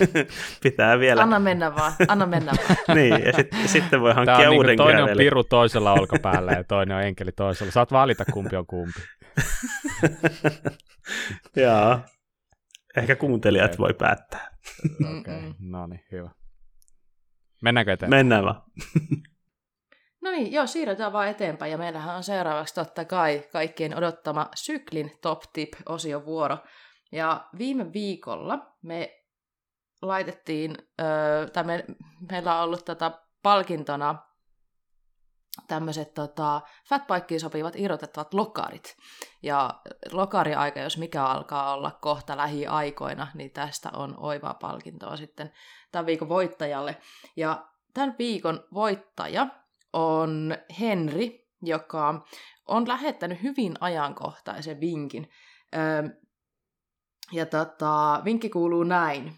Pitää vielä. Anna mennä vaan, anna mennä vaan. niin, ja sit, sitten voi hankkia on uuden niin toinen on piru toisella olkapäällä ja toinen on enkeli toisella. Saat valita kumpi on kumpi. Joo. Ehkä kuuntelijat Okei. voi päättää. Okei, okay. No niin, hyvä. Mennäänkö eteenpäin? Mennään vaan. No niin, joo, siirrytään vaan eteenpäin. Ja meillähän on seuraavaksi totta kai kaikkien odottama syklin top tip osiovuoro. Ja viime viikolla me laitettiin, öö, tai me, meillä on ollut tota palkintona tämmöiset tota, fatbikeen sopivat irrotettavat lokarit. Ja lokariaika, jos mikä alkaa olla kohta lähiaikoina, niin tästä on oivaa palkintoa sitten tämän viikon voittajalle. Ja tämän viikon voittaja on Henri, joka on lähettänyt hyvin ajankohtaisen vinkin. Öö, ja tota, vinkki kuuluu näin.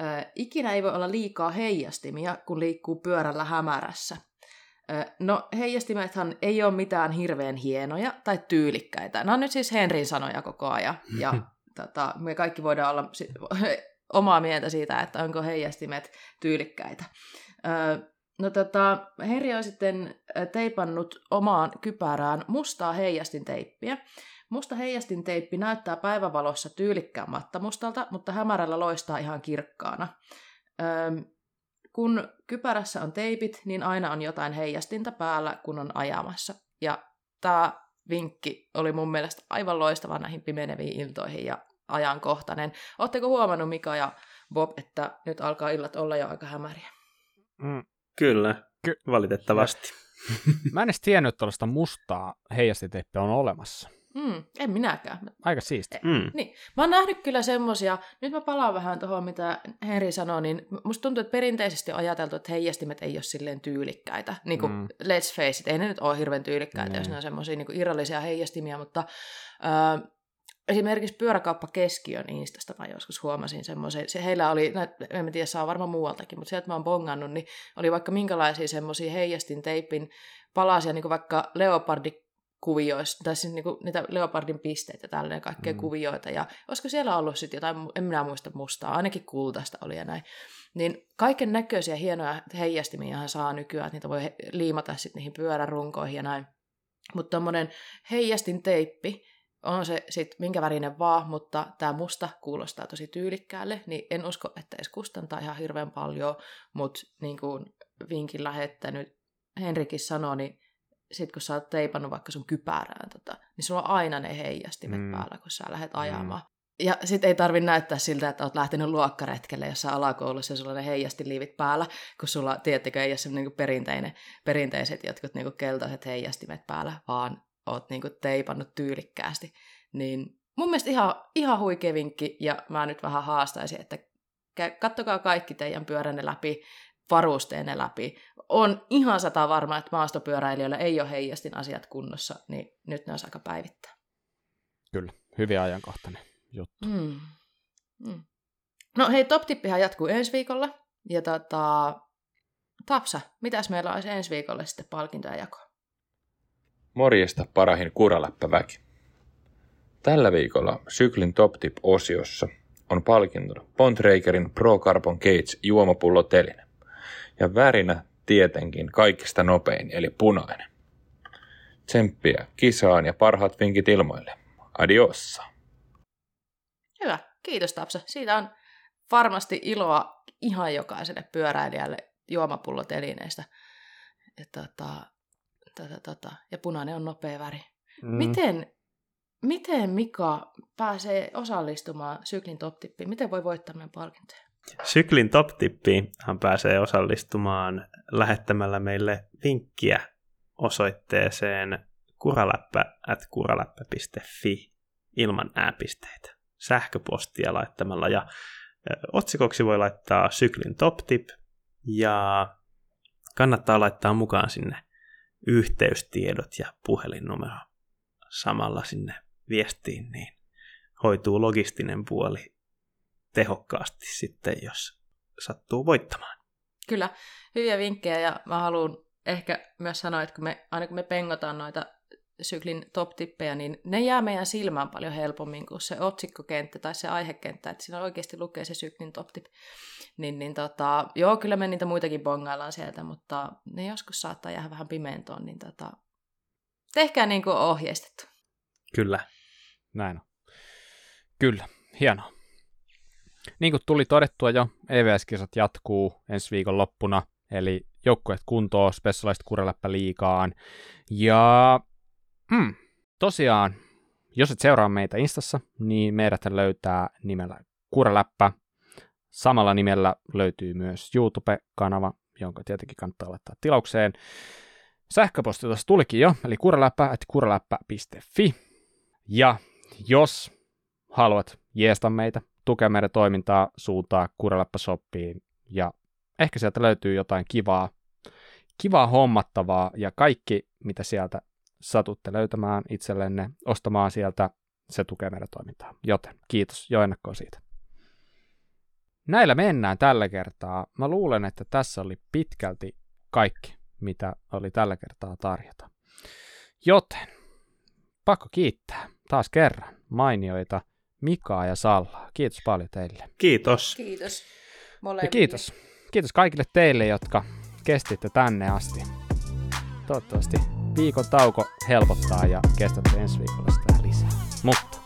Öö, ikinä ei voi olla liikaa heijastimia, kun liikkuu pyörällä hämärässä. No, heijastimethan ei ole mitään hirveän hienoja tai tyylikkäitä. Nämä on nyt siis Henrin sanoja koko ajan. Ja tota, me kaikki voidaan olla omaa mieltä siitä, että onko heijastimet tyylikkäitä. No tota, Henri on sitten teipannut omaan kypärään mustaa heijastinteippiä. Musta heijastinteippi näyttää päivävalossa tyylikkään mattamustalta, mutta hämärällä loistaa ihan kirkkaana. Öm, kun kypärässä on teipit, niin aina on jotain heijastinta päällä, kun on ajamassa. Ja tämä vinkki oli mun mielestä aivan loistava näihin pimeneviin iltoihin ja ajankohtainen. Oletteko huomannut Mika ja Bob, että nyt alkaa illat olla jo aika hämäriä? Mm. Kyllä, Ky- valitettavasti. Mä en edes tiennyt, että tuollaista mustaa heijastiteippiä on olemassa. Mm, en minäkään. Aika siisti. Mm. Niin, mä oon nähnyt kyllä semmosia, nyt mä palaan vähän tuohon, mitä Henri sanoi, niin musta tuntuu, että perinteisesti on ajateltu, että heijastimet ei ole silleen tyylikkäitä. Niin kuin, Mm. mm. let's face it, ei ne nyt ole hirveän tyylikkäitä, Niin. jos ne on semmosia niin irrallisia heijastimia, mutta äh, esimerkiksi pyöräkauppa Keskiön Instasta mä joskus huomasin semmoisen, se heillä oli, en tiedä, saa varmaan muualtakin, mutta sieltä mä oon bongannut, niin oli vaikka minkälaisia semmoisia heijastin teipin palasia, niin kuin vaikka leopardi kuvioista, tai siis niinku niitä leopardin pisteitä, tälleen kaikkea Mm. kuvioita, ja olisiko siellä ollut sitten jotain, en minä muista mustaa, ainakin kultaista oli ja näin. Niin kaiken näköisiä hienoja heijastimia saa nykyään, että niitä voi he- liimata sitten niihin pyörärunkoihin ja näin. Mutta tuommoinen heijastin teippi, on se sitten minkä värinen vaan, mutta tämä musta kuulostaa tosi tyylikkäälle, niin en usko, että edes kustantaa ihan hirveän paljon, mutta niin kuin vinkin lähettänyt Henrikin sanoi, niin sit kun sä oot teipannut vaikka sun kypärään, tota, niin sulla on aina ne heijastimet Mm. mm. päällä, kun sä lähdet ajamaan. Ja sit ei tarvi näyttää siltä, että oot lähtenyt luokkaretkelle jossain alakoulussa ja sulla on ne heijastiliivit päällä, kun sulla, tiedättekö, ei ole niinku perinteinen, perinteiset jotkut niinku keltaiset heijastimet päällä, vaan oot niinku teipannut tyylikkäästi. Niin mun mielestä ihan, ihan huikea vinkki, ja mä nyt vähän haastaisin, että kattokaa kaikki teidän pyöränne läpi, varusteenne läpi. On ihan sata varma, että maastopyöräilijöillä ei ole heijastin asiat kunnossa, niin nyt ne on aika päivittää. Kyllä, hyvin ajankohtainen juttu. Mm. Mm. No hei, top tippihän jatkuu ensi viikolla. Ja tota, Tapsa, mitäs meillä olisi ensi viikolla sitten palkintoja jakoa? Morjesta parahin kuraläppäväki. Tällä viikolla Syklin Top Tip-osiossa on palkintona Pontrakerin Pro Carbon Cage juomapulloteline. Ja värinä tietenkin kaikista nopein, eli punainen. Tsemppiä kisaan ja parhaat vinkit ilmoille. Adiossa. Hyvä, kiitos Tapsa. Siitä on varmasti iloa ihan jokaiselle pyöräilijälle juomapullotelineistä. Ja, tota, tota, tota, ja punainen on nopea väri. Mm. Miten, miten Mika pääsee osallistumaan syklin top? Miten voi voittaa meidän palkintoja? Syklin top-tippiin hän pääsee osallistumaan lähettämällä meille vinkkiä osoitteeseen kuraläppä kuraläppä.fi ilman ääpisteitä. Sähköpostia laittamalla ja otsikoksi voi laittaa syklin top tip ja kannattaa laittaa mukaan sinne yhteystiedot ja puhelinnumero samalla sinne viestiin, niin hoituu logistinen puoli tehokkaasti sitten, jos sattuu voittamaan. Kyllä, hyviä vinkkejä ja mä haluan ehkä myös sanoa, että kun me, aina kun me pengotaan noita syklin top-tippejä, niin ne jää meidän silmään paljon helpommin kuin se otsikkokenttä tai se aihekenttä, että siinä oikeasti lukee se syklin top-tip. Niin, niin tota, joo, kyllä me niitä muitakin bongaillaan sieltä, mutta ne joskus saattaa jäädä vähän pimentoon, niin tota, tehkää niin kuin ohjeistettu. Kyllä. Näin on. Kyllä, hienoa. Niin kuin tuli todettua jo, EVS-kisat jatkuu ensi viikon loppuna, eli joukkueet kuntoon, Specialized Kureläppä liikaan. Ja hmm, tosiaan, jos et seuraa meitä Instassa, niin meidät löytää nimellä Kureläppä. Samalla nimellä löytyy myös YouTube-kanava, jonka tietenkin kannattaa laittaa tilaukseen. Sähköposti tuossa tulikin jo, eli kureläppä.kureläppä.fi. Ja jos haluat jeesta meitä, tukea meidän toimintaa, suuntaa Shoppiin ja ehkä sieltä löytyy jotain kivaa, kivaa hommattavaa ja kaikki, mitä sieltä satutte löytämään itsellenne, ostamaan sieltä, se tukee meidän toimintaa. Joten kiitos jo ennakkoon siitä. Näillä mennään tällä kertaa. Mä luulen, että tässä oli pitkälti kaikki, mitä oli tällä kertaa tarjota. Joten pakko kiittää taas kerran mainioita Mikaa ja Sallaa. Kiitos paljon teille. Kiitos. Kiitos. Ja kiitos. Kiitos kaikille teille, jotka kestitte tänne asti. Toivottavasti viikon tauko helpottaa ja kestätte ensi viikolla sitä lisää. Mutta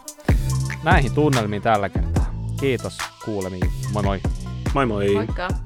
näihin tunnelmiin tällä kertaa. Kiitos kuulemiin. Moi moi. Moi moi. Moikka.